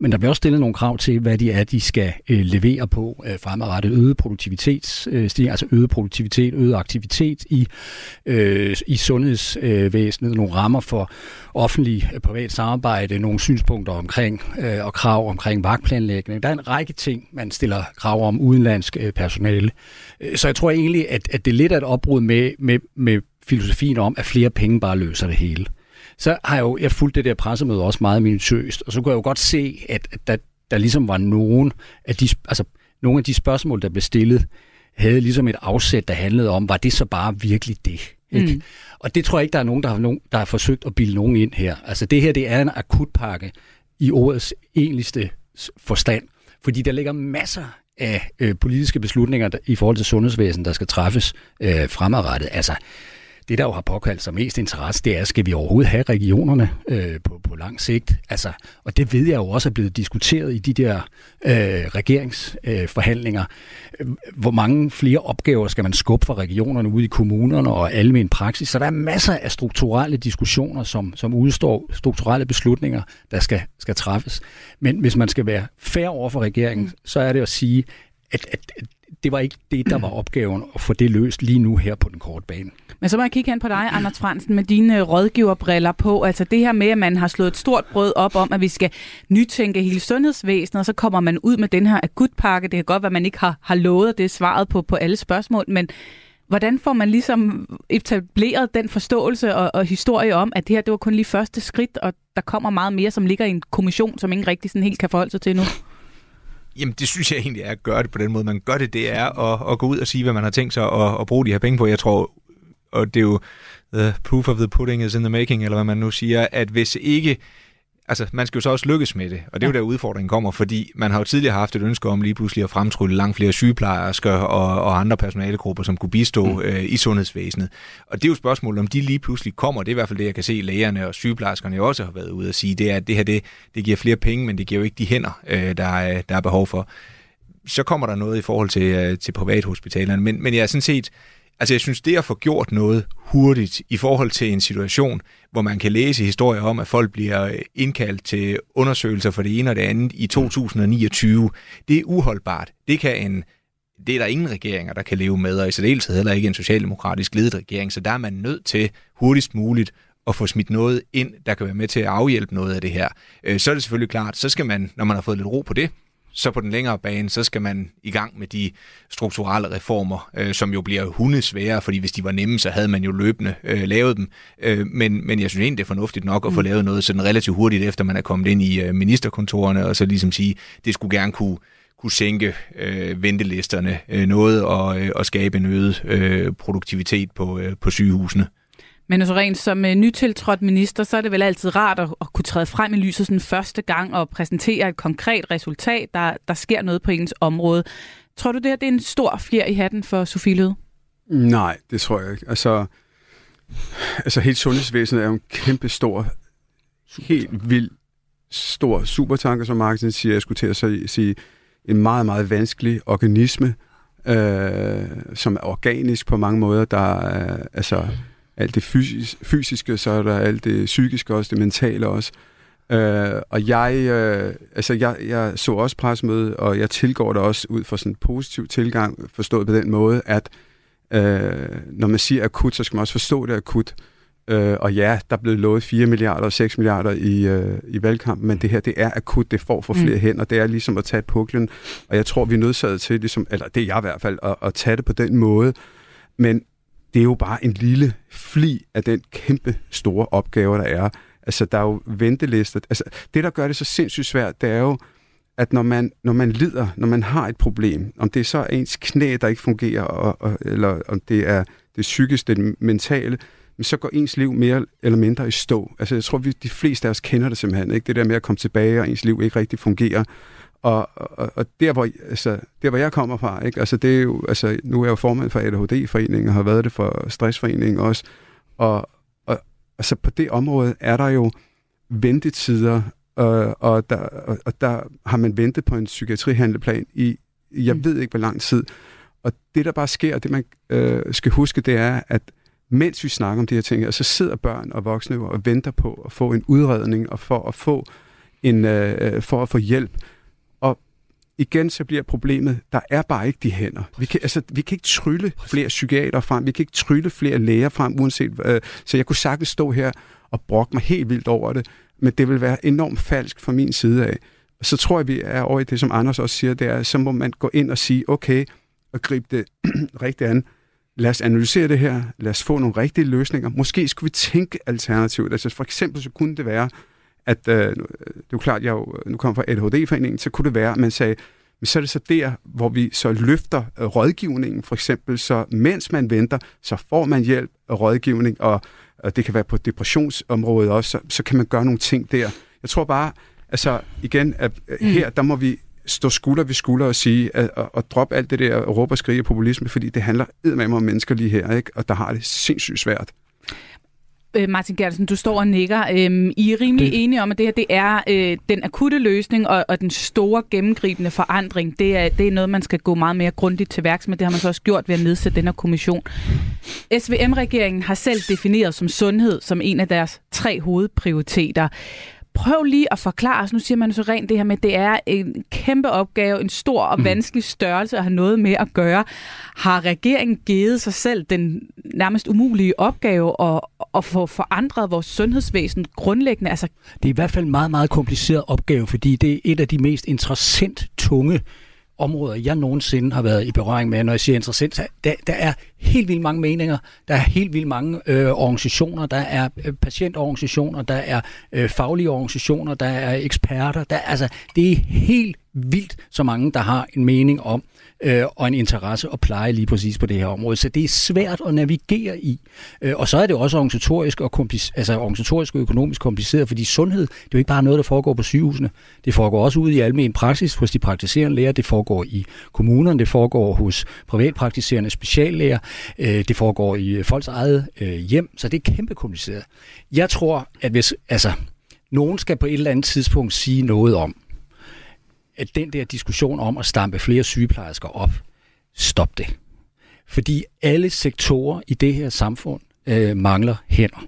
[SPEAKER 5] men der bliver også stillet nogle krav til, hvad de er, de skal øh, levere på øh, fremadrettet. Øget produktivitetsstigning, øh, altså øget produktivitet, øget aktivitet i, øh, i sundhedsvæsenet, nogle rammer for offentlig øh, privat samarbejde, nogle synspunkter omkring øh, og krav omkring vagtplanlægning. Der er en række ting, man stiller krav om udenlandsk øh, personale. Øh, så jeg tror egentlig, at, at det er lidt af et opbrud med, med, med filosofien om, at flere penge bare løser det hele så har jeg jo jeg fulgt det der pressemøde også meget minutiøst, og så kunne jeg jo godt se, at, at der, der ligesom var nogen af de, altså, nogle af de spørgsmål, der blev stillet, havde ligesom et afsæt, der handlede om, var det så bare virkelig det? Ikke?
[SPEAKER 3] Mm.
[SPEAKER 5] Og det tror jeg ikke, der er nogen, der har, nogen, der har forsøgt at bilde nogen ind her. Altså det her, det er en akutpakke, i ordets egentligste forstand. Fordi der ligger masser af øh, politiske beslutninger der, i forhold til sundhedsvæsen, der skal træffes øh, fremadrettet. Altså, det, der jo har påkaldt sig mest interesse, det er, skal vi overhovedet have regionerne øh, på, på lang sigt? Altså, og det ved jeg jo også er blevet diskuteret i de der øh, regeringsforhandlinger. Øh, Hvor mange flere opgaver skal man skubbe fra regionerne ud i kommunerne og almen praksis? Så der er masser af strukturelle diskussioner, som, som udstår strukturelle beslutninger, der skal, skal træffes. Men hvis man skal være fair over for regeringen, så er det at sige, at, at, at det var ikke det, der var opgaven at få det løst lige nu her på den korte bane.
[SPEAKER 3] Men så må jeg kigge hen på dig, Anders Fransen, med dine rådgiverbriller på. Altså det her med, at man har slået et stort brød op om, at vi skal nytænke hele sundhedsvæsenet, og så kommer man ud med den her akutpakke. Det kan godt være, at man ikke har, har lovet, det svaret på, på alle spørgsmål, men hvordan får man ligesom etableret den forståelse og, og historie om, at det her det var kun lige første skridt, og der kommer meget mere, som ligger i en kommission, som ingen rigtig sådan helt kan forholde sig til nu?
[SPEAKER 6] Jamen, det synes jeg egentlig er at gøre det på den måde. Man gør det, det er at, at gå ud og sige, hvad man har tænkt sig at, at bruge de her penge på. Jeg tror, og det er jo the proof of the pudding is in the making, eller hvad man nu siger, at hvis ikke altså, man skal jo så også lykkes med det, og det er jo der udfordringen kommer, fordi man har jo tidligere haft et ønske om lige pludselig at fremtrylle langt flere sygeplejersker og, og andre personalegrupper, som kunne bistå mm. øh, i sundhedsvæsenet. Og det er jo spørgsmålet, om de lige pludselig kommer, det er i hvert fald det, jeg kan se, lægerne og sygeplejerskerne også har været ude at sige, det er, at det her, det, det giver flere penge, men det giver jo ikke de hænder, øh, der, er, der er behov for. Så kommer der noget i forhold til, øh, til privathospitalerne, men, men jeg er sådan set, Altså jeg synes, det at få gjort noget hurtigt i forhold til en situation, hvor man kan læse historier om, at folk bliver øh, indkaldt til undersøgelser for det ene og det andet i 2029, det er uholdbart. Det kan en det er der ingen regeringer, der kan leve med, og i særdeleshed heller ikke en socialdemokratisk ledet regering, så der er man nødt til hurtigst muligt at få smidt noget ind, der kan være med til at afhjælpe noget af det her. Øh, så er det selvfølgelig klart, så skal man, når man har fået lidt ro på det, så på den længere bane, så skal man i gang med de strukturelle reformer, øh, som jo bliver hundesvære, fordi hvis de var nemme, så havde man jo løbende øh, lavet dem. Øh, men, men jeg synes egentlig, det er fornuftigt nok at få mm. lavet noget sådan relativt hurtigt, efter man er kommet ind i øh, ministerkontorerne, og så ligesom sige, det skulle gerne kunne kunne sænke øh, ventelisterne øh, noget og, øh, og skabe en øget øh, produktivitet på, øh, på sygehusene.
[SPEAKER 3] Men så rent som uh, nytiltrådt minister, så er det vel altid rart at, at kunne træde frem i lyset sådan første gang og præsentere et konkret resultat, der, der sker noget på ens område. Tror du det, her det er en stor fjer i hatten for Sofie Løde?
[SPEAKER 4] Nej, det tror jeg ikke. Altså, altså helt sundhedsvæsenet er jo en kæmpe stor, helt vild, stor supertanker, som Martin siger. Jeg skulle til at sige, en meget, meget vanskelig organisme, øh, som er organisk på mange måder, der øh, altså, alt det fysisk, fysiske, så er der alt det psykiske også, det mentale også. Øh, og jeg, øh, altså jeg, jeg så også pressemøde, og jeg tilgår det også ud fra sådan en positiv tilgang, forstået på den måde, at øh, når man siger akut, så skal man også forstå det akut. Øh, og ja, der er blevet lovet 4 milliarder og 6 milliarder i, øh, i valgkampen, men det her, det er akut, det får for flere mm. hænder, det er ligesom at tage puklen, og jeg tror, vi er nødsaget til, ligesom, eller det er jeg i hvert fald, at, at tage det på den måde. Men det er jo bare en lille fli af den kæmpe store opgave, der er. Altså, der er jo ventelister. Altså, det, der gør det så sindssygt svært, det er jo, at når man, når man lider, når man har et problem, om det er så ens knæ, der ikke fungerer, og, og, eller om det er det psykiske, det mentale, men så går ens liv mere eller mindre i stå. Altså, jeg tror, vi de fleste af os kender det simpelthen, ikke? Det der med at komme tilbage, og ens liv ikke rigtig fungerer. Og, og, og der, hvor, altså, der, hvor jeg kommer fra, ikke? Altså, det er jo, altså, nu er jeg jo formand for ADHD-foreningen, og har været det for Stressforeningen også. Og, og altså, på det område er der jo ventetider, øh, og, der, og, og der har man ventet på en psykiatrihandleplan i, jeg mm. ved ikke, hvor lang tid. Og det, der bare sker, det man øh, skal huske, det er, at mens vi snakker om de her ting, så altså sidder børn og voksne og venter på at få en udredning, og for at få en, øh, for at få hjælp igen så bliver problemet, der er bare ikke de hænder. Vi kan, altså, vi kan ikke trylle flere psykiater frem, vi kan ikke trylle flere læger frem, uanset øh, Så jeg kunne sagtens stå her og brokke mig helt vildt over det, men det vil være enormt falsk fra min side af. Så tror jeg, vi er over i det, som Anders også siger, det er, så må man gå ind og sige, okay, og gribe det rigtigt an. Lad os analysere det her, lad os få nogle rigtige løsninger. Måske skulle vi tænke alternativt. Altså for eksempel så kunne det være, at øh, det er jo klart, jeg jo, nu kommer fra ADHD-foreningen, så kunne det være, at man sagde, men så er det så der, hvor vi så løfter øh, rådgivningen, for eksempel, så mens man venter, så får man hjælp og rådgivning, og, og det kan være på depressionsområdet også, så, så kan man gøre nogle ting der. Jeg tror bare, Altså igen, at her der må vi stå skulder ved skulder og sige, at, at, at droppe alt det der råb og skrige populisme, fordi det handler eddermame om mennesker lige her, ikke? og der har det sindssygt svært.
[SPEAKER 3] Øh, Martin Gertsen, du står og nikker. Øhm, I er rimelig det... enige om, at det her det er øh, den akutte løsning og, og den store gennemgribende forandring. Det er, det er noget, man skal gå meget mere grundigt til værks med. Det har man så også gjort ved at nedsætte den her kommission. SVM-regeringen har selv defineret som sundhed som en af deres tre hovedprioriteter. Prøv lige at forklare os, nu siger man så rent det her med, at det er en kæmpe opgave, en stor og vanskelig størrelse at have noget med at gøre. Har regeringen givet sig selv den nærmest umulige opgave at, at få forandret vores sundhedsvæsen grundlæggende? Altså,
[SPEAKER 5] Det er i hvert fald en meget, meget kompliceret opgave, fordi det er et af de mest interessant tunge områder, jeg nogensinde har været i berøring med. Når jeg siger interessant, så der, der er helt vildt mange meninger, der er helt vildt mange øh, organisationer, der er øh, patientorganisationer, der er øh, faglige organisationer, der er eksperter. Der, altså, det er helt vildt så mange, der har en mening om øh, og en interesse og pleje lige præcis på det her område. Så det er svært at navigere i. Øh, og så er det også organisatorisk og, altså organisatorisk og økonomisk kompliceret, fordi sundhed, det er jo ikke bare noget, der foregår på sygehusene. Det foregår også ude i almen praksis hos de praktiserende læger, det foregår i kommunerne, det foregår hos privatpraktiserende speciallæger, øh, det foregår i folks eget øh, hjem, så det er kæmpe kompliceret. Jeg tror, at hvis altså, nogen skal på et eller andet tidspunkt sige noget om, at den der diskussion om at stampe flere sygeplejersker op, stop det. Fordi alle sektorer i det her samfund øh, mangler hænder.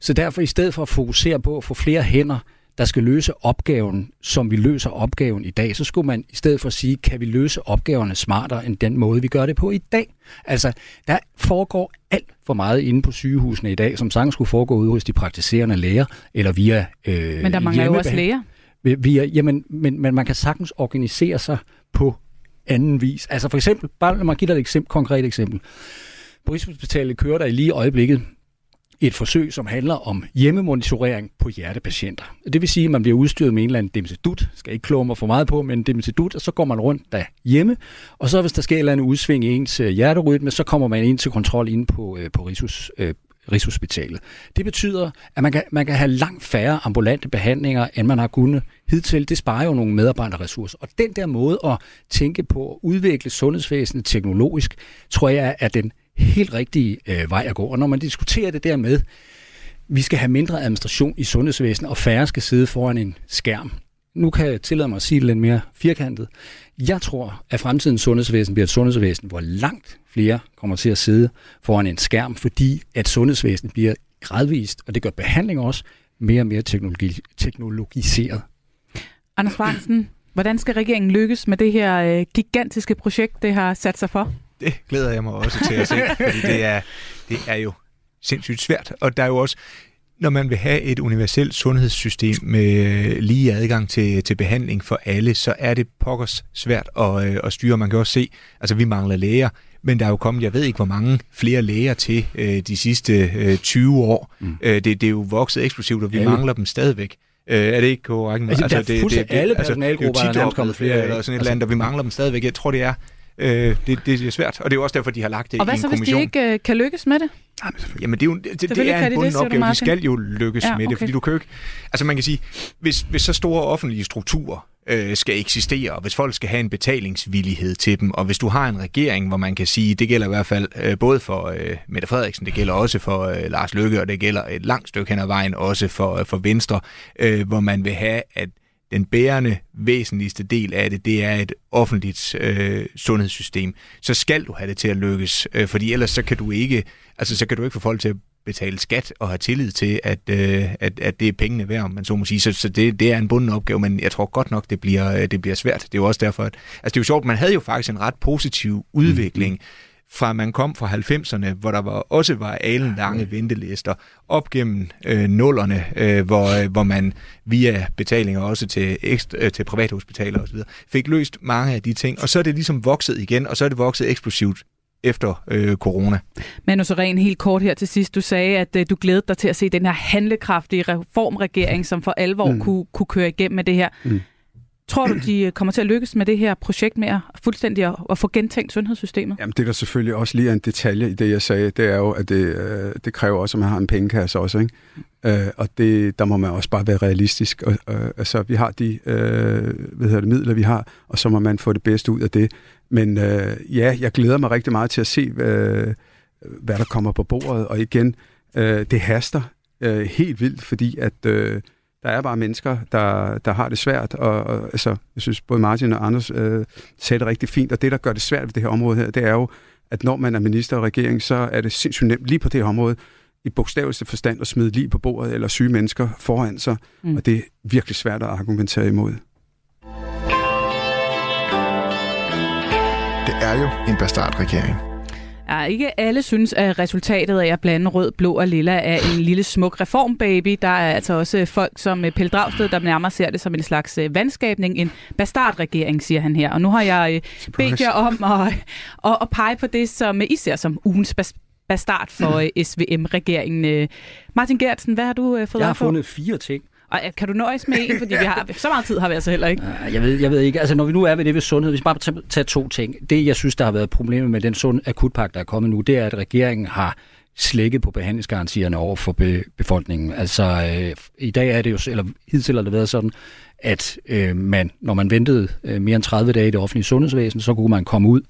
[SPEAKER 5] Så derfor i stedet for at fokusere på at få flere hænder, der skal løse opgaven, som vi løser opgaven i dag, så skulle man i stedet for sige, kan vi løse opgaverne smartere end den måde, vi gør det på i dag? Altså, der foregår alt for meget inde på sygehusene i dag, som sagtens skulle foregå ude hos de praktiserende læger, eller via øh,
[SPEAKER 3] men der mangler jo også læger.
[SPEAKER 5] Via, jamen, men, men man kan sagtens organisere sig på anden vis. Altså for eksempel, bare lad mig give dig et eksempel, konkret eksempel. På Rigshospitalet kører der i lige øjeblikket et forsøg, som handler om hjemmemonitorering på hjertepatienter. Det vil sige, at man bliver udstyret med en eller anden demsedut, skal ikke kloge mig for meget på, men demsedut, og så går man rundt der hjemme, og så hvis der sker et eller andet udsving i ens øh, hjerterytme, så kommer man ind til kontrol inde på, øh, på Rigshus, øh, Rigshospitalet. Det betyder, at man kan, man kan have langt færre ambulante behandlinger, end man har kunnet hidtil. Det sparer jo nogle medarbejderressourcer. Og den der måde at tænke på at udvikle sundhedsvæsenet teknologisk, tror jeg er den helt rigtige øh, vej at gå. Og når man diskuterer det der med, vi skal have mindre administration i sundhedsvæsenet, og færre skal sidde foran en skærm. Nu kan jeg tillade mig at sige det lidt mere firkantet. Jeg tror, at fremtidens sundhedsvæsen bliver et sundhedsvæsen, hvor langt flere kommer til at sidde foran en skærm, fordi at sundhedsvæsenet bliver gradvist, og det gør behandling også, mere og mere teknologi, teknologiseret.
[SPEAKER 3] Anders Fransen, hvordan skal regeringen lykkes med det her øh, gigantiske projekt, det har sat sig for?
[SPEAKER 6] Det glæder jeg mig også til at se, fordi det er, det er jo sindssygt svært. Og der er jo også, når man vil have et universelt sundhedssystem med lige adgang til, til behandling for alle, så er det pokkers svært at, øh, at styre. Man kan også se, altså vi mangler læger, men der er jo kommet, jeg ved ikke hvor mange flere læger til øh, de sidste øh, 20 år. Mm. Øh, det, det er jo vokset eksplosivt, og vi
[SPEAKER 5] Alle.
[SPEAKER 6] mangler dem stadigvæk. Øh, er det ikke korrekt?
[SPEAKER 5] Altså, der er fuldstændig alle personalegrupper,
[SPEAKER 6] det
[SPEAKER 5] der er
[SPEAKER 6] jo
[SPEAKER 5] kommet
[SPEAKER 6] flere, eller sådan et
[SPEAKER 5] Altså-
[SPEAKER 6] eller andet, og vi mangler dem stadigvæk. Jeg tror, det er Øh, det, det er svært, og det er jo også derfor, de har lagt det
[SPEAKER 3] Og hvad
[SPEAKER 6] i en
[SPEAKER 3] så, hvis
[SPEAKER 6] kommission.
[SPEAKER 3] de ikke øh, kan lykkes med det?
[SPEAKER 6] Jamen, det er jo det, det
[SPEAKER 3] Selvfølgelig
[SPEAKER 6] er en
[SPEAKER 3] de det,
[SPEAKER 6] bunden
[SPEAKER 3] du,
[SPEAKER 6] opgave. De skal jo lykkes
[SPEAKER 3] Ja,
[SPEAKER 6] med det,
[SPEAKER 3] okay.
[SPEAKER 6] fordi du kan jo ikke... Altså, man kan sige, hvis, hvis så store offentlige strukturer øh, skal eksistere, og hvis folk skal have en betalingsvillighed til dem, og hvis du har en regering, hvor man kan sige, det gælder i hvert fald øh, både for øh, Mette Frederiksen, det gælder også for øh, Lars Løkke, og det gælder et langt stykke hen ad vejen også for, øh, for Venstre, øh, hvor man vil have, at den bærende, væsentligste del af det, det er et offentligt øh, sundhedssystem. Så skal du have det til at lykkes, øh, fordi ellers så kan du ikke, altså så kan du ikke få folk til at betale skat og have tillid til, at, øh, at, at det er pengene værd, om man så må sige. Så, så det, det er en bunden opgave, men jeg tror godt nok, det bliver, øh, det bliver svært. Det er jo også derfor, at altså det er jo sjovt, man havde jo faktisk en ret positiv udvikling, mm fra man kom fra 90'erne, hvor der var, også var alenlange ventelister, op gennem øh, nullerne, øh, hvor, øh, hvor man via betalinger også til, ekstra, øh, til privathospitaler osv., fik løst mange af de ting, og så er det ligesom vokset igen, og så er det vokset eksplosivt efter øh, corona.
[SPEAKER 3] Manu Seren, helt kort her til sidst. Du sagde, at øh, du glædede dig til at se den her handlekraftige reformregering, som for alvor mm. kunne, kunne køre igennem med det her. Mm. Tror du, de øh, kommer til at lykkes med det her projekt med at fuldstændig at, at få gentænkt sundhedssystemet?
[SPEAKER 4] Jamen, det der selvfølgelig også lige er en detalje i det, jeg sagde, det er jo, at det, øh, det kræver også, at man har en pengekasse også, ikke? Øh, og det, der må man også bare være realistisk. Og, øh, altså, vi har de øh, hvad hedder det, midler, vi har, og så må man få det bedste ud af det. Men øh, ja, jeg glæder mig rigtig meget til at se, øh, hvad der kommer på bordet. Og igen, øh, det haster øh, helt vildt, fordi at øh, der er bare mennesker, der, der har det svært. Og, og altså, jeg synes, både Martin og Anders øh, sagde det rigtig fint. Og det, der gør det svært ved det her område her, det er jo, at når man er minister og regering, så er det sindssygt nemt lige på det her område, i bogstaveligste forstand at smide lige på bordet eller syge mennesker foran sig, mm. og det er virkelig svært at argumentere imod.
[SPEAKER 10] Det er jo en bastardregering.
[SPEAKER 3] Ja, ikke alle synes, at resultatet af at blande rød, blå og lilla er en lille smuk reformbaby. Der er altså også folk som Pelle Dragsted, der nærmere ser det som en slags øh, vandskabning. En bastardregering, siger han her. Og nu har jeg øh, bedt jer om at, at, at pege på det, som I ser som ugens bastard for. SVM-regeringen. Martin Gertsen, hvad har du fået
[SPEAKER 5] Jeg har fundet fire ting.
[SPEAKER 3] Og kan du nøjes med en, fordi vi har, så meget tid har vi altså heller ikke.
[SPEAKER 5] Jeg ved, jeg ved ikke, altså når vi nu er ved det ved sundhed, hvis vi bare tager, to ting. Det, jeg synes, der har været problemet med den sund akutpakke, der er kommet nu, det er, at regeringen har slækket på behandlingsgarantierne over for be, befolkningen. Altså øh, i dag er det jo, eller hidtil har det været sådan, at øh, man, når man ventede øh, mere end 30 dage i det offentlige sundhedsvæsen, så kunne man komme ud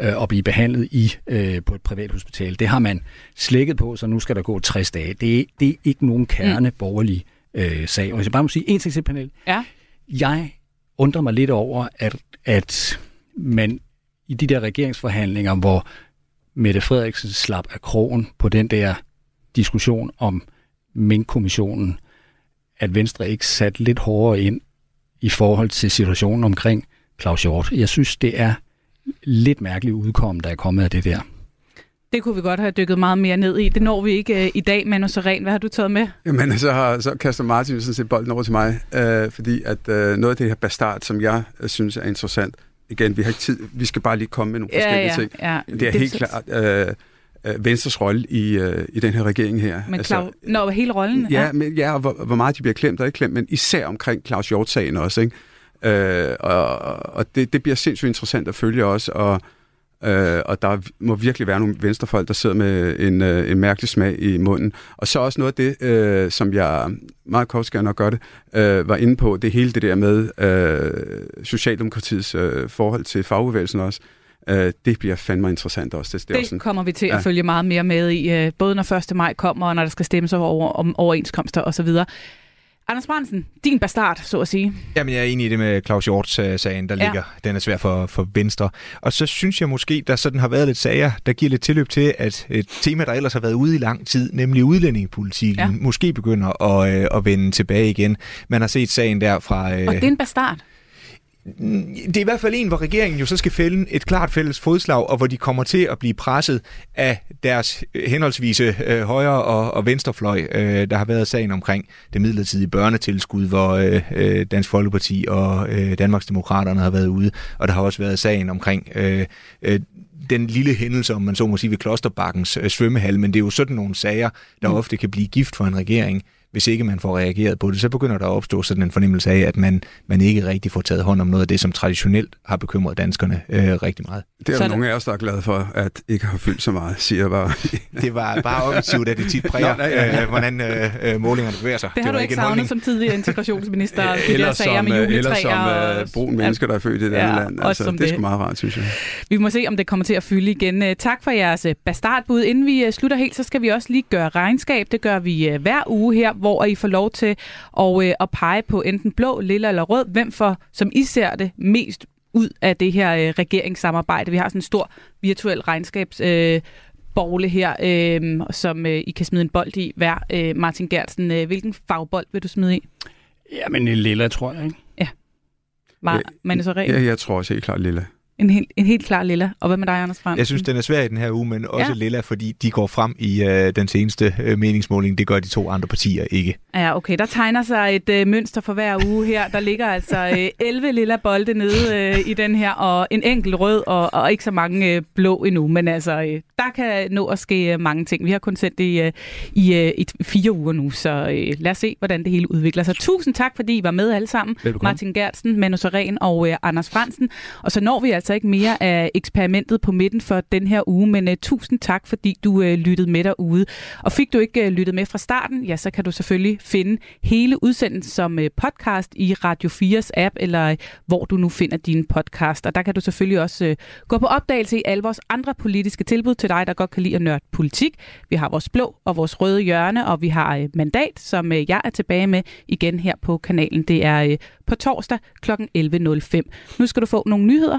[SPEAKER 5] øh, og blive behandlet i øh, på et privat hospital. Det har man slækket på, så nu skal der gå 60 dage. Det, det er ikke nogen kerne mm. borgerlige øh, sag. Og hvis jeg bare må sige en ting til, panel.
[SPEAKER 3] Ja.
[SPEAKER 5] Jeg undrer mig lidt over, at, at man i de der regeringsforhandlinger, hvor Mette Frederiksen slap af krogen på den der diskussion om Mink-kommissionen, at Venstre ikke sat lidt hårdere ind i forhold til situationen omkring Claus Hjort. Jeg synes, det er lidt mærkeligt udkom, der er kommet af det der.
[SPEAKER 3] Det kunne vi godt have dykket meget mere ned i. Det når vi ikke uh, i dag, Manu Seren. Hvad har du taget med?
[SPEAKER 4] Jamen, så, har, så kaster Martin sådan set bolden over til mig, uh, fordi at uh, noget af det her bastard, som jeg uh, synes er interessant, igen, vi har ikke tid, vi skal bare lige komme med nogle ja, forskellige
[SPEAKER 3] ja,
[SPEAKER 4] ting.
[SPEAKER 3] Ja.
[SPEAKER 4] Det er det helt klart uh, uh, Venstres rolle i, uh, i den her regering her.
[SPEAKER 3] Men Claus, altså, når hele rollen?
[SPEAKER 4] Ja, ja. Men, ja og hvor, hvor meget de bliver klemt og ikke klemt, men især omkring Claus Hjort-sagen også. Ikke? Uh, og og det, det bliver sindssygt interessant at følge også, og Øh, og der må virkelig være nogle venstrefolk, der sidder med en, øh, en mærkelig smag i munden. Og så også noget af det, øh, som jeg meget kort skal nok gøre det, øh, var inde på, det hele det der med øh, Socialdemokratiets øh, forhold til fagbevægelsen også. Øh, det bliver fandme interessant også.
[SPEAKER 3] Det, det, det også kommer vi til ja. at følge meget mere med i, øh, både når 1. maj kommer, og når der skal stemmes over om overenskomster osv. Anders Brandsen, din bastard, så at sige.
[SPEAKER 6] Jamen, jeg er enig i det med Claus Hjort-sagen, der ja. ligger. Den er svær for, for Venstre. Og så synes jeg måske, der sådan har været lidt sager, der giver lidt tilløb til, at et tema, der ellers har været ude i lang tid, nemlig udlændingepolitikken, ja. måske begynder at, øh, at vende tilbage igen. Man har set sagen der fra...
[SPEAKER 3] Øh, og det er en bastard
[SPEAKER 6] det er i hvert fald en, hvor regeringen jo så skal fælde et klart fælles fodslag, og hvor de kommer til at blive presset af deres henholdsvise øh, højre og, og venstrefløj. Øh, der har været sagen omkring det midlertidige børnetilskud, hvor øh, øh Dansk Folkeparti og øh, Danmarksdemokraterne har været ude, og der har også været sagen omkring øh, øh, den lille hændelse, om man så må sige, ved Klosterbakkens øh, svømmehal, men det er jo sådan nogle sager, der mm. ofte kan blive gift for en regering, hvis ikke man får reageret på det, så begynder der at opstå sådan en fornemmelse af, at man, man ikke rigtig får taget hånd om noget af det, som traditionelt har bekymret danskerne øh, rigtig meget.
[SPEAKER 4] Det er der nogle af os, der er glade for, at ikke har fyldt så meget, siger jeg bare.
[SPEAKER 6] det var bare offensivt, at det tit præger, Nå, ja, ja. Øh, hvordan øh, øh, målingerne bevæger sig.
[SPEAKER 3] Det har
[SPEAKER 6] det
[SPEAKER 3] du ikke savnet som tidligere integrationsminister, de
[SPEAKER 4] eller
[SPEAKER 3] der sager med
[SPEAKER 4] juletræer.
[SPEAKER 3] Eller
[SPEAKER 4] som uh, brun mennesker, der er født i det ja, land. Altså, det er sgu meget rart, synes jeg.
[SPEAKER 3] Vi må se, om det kommer til at fylde igen. Tak for jeres bastardbud. Inden vi slutter helt, så skal vi også lige gøre regnskab. Det gør vi hver uge her, hvor I får lov til at, øh, at pege på enten blå, lilla eller rød, hvem for, som I ser det, mest ud af det her øh, regeringssamarbejde. Vi har sådan en stor virtuel regnskabs... Øh, bogle her, øh, som øh, I kan smide en bold i hver. Øh, Martin Gertsen, øh, hvilken fagbold vil du smide i?
[SPEAKER 5] Ja, men en lilla, tror jeg, ikke?
[SPEAKER 3] Ja. Var, ja, men så
[SPEAKER 4] Ja, jeg tror også helt klart lilla.
[SPEAKER 3] En helt, en helt klar lilla. Og hvad med dig, Anders Fransen?
[SPEAKER 6] Jeg synes, den er svær i den her uge, men også
[SPEAKER 3] ja.
[SPEAKER 6] lilla, fordi de går frem i øh, den seneste øh, meningsmåling. Det gør de to andre partier ikke.
[SPEAKER 3] Ja, okay. Der tegner sig et øh, mønster for hver uge her. Der ligger altså øh, 11 lilla bolde nede øh, i den her, og en enkelt rød, og, og ikke så mange øh, blå endnu. Men altså, øh, der kan nå at ske øh, mange ting. Vi har kun sendt det i, øh, i, øh, i fire uger nu, så øh, lad os se, hvordan det hele udvikler sig. Tusind tak, fordi I var med alle sammen.
[SPEAKER 5] Velbekomme.
[SPEAKER 3] Martin Gertsen, Manu Seren og øh, Anders Fransen. Og så når vi altså Altså ikke mere af eksperimentet på midten for den her uge, men uh, tusind tak, fordi du uh, lyttede med derude. Og fik du ikke uh, lyttet med fra starten, ja, så kan du selvfølgelig finde hele udsendelsen som uh, podcast i Radio 4's app, eller uh, hvor du nu finder din podcast. Og der kan du selvfølgelig også uh, gå på opdagelse i alle vores andre politiske tilbud til dig, der godt kan lide at nørde politik. Vi har vores blå og vores røde hjørne, og vi har uh, mandat, som uh, jeg er tilbage med igen her på kanalen. Det er uh, på torsdag kl. 11.05. Nu skal du få nogle nyheder.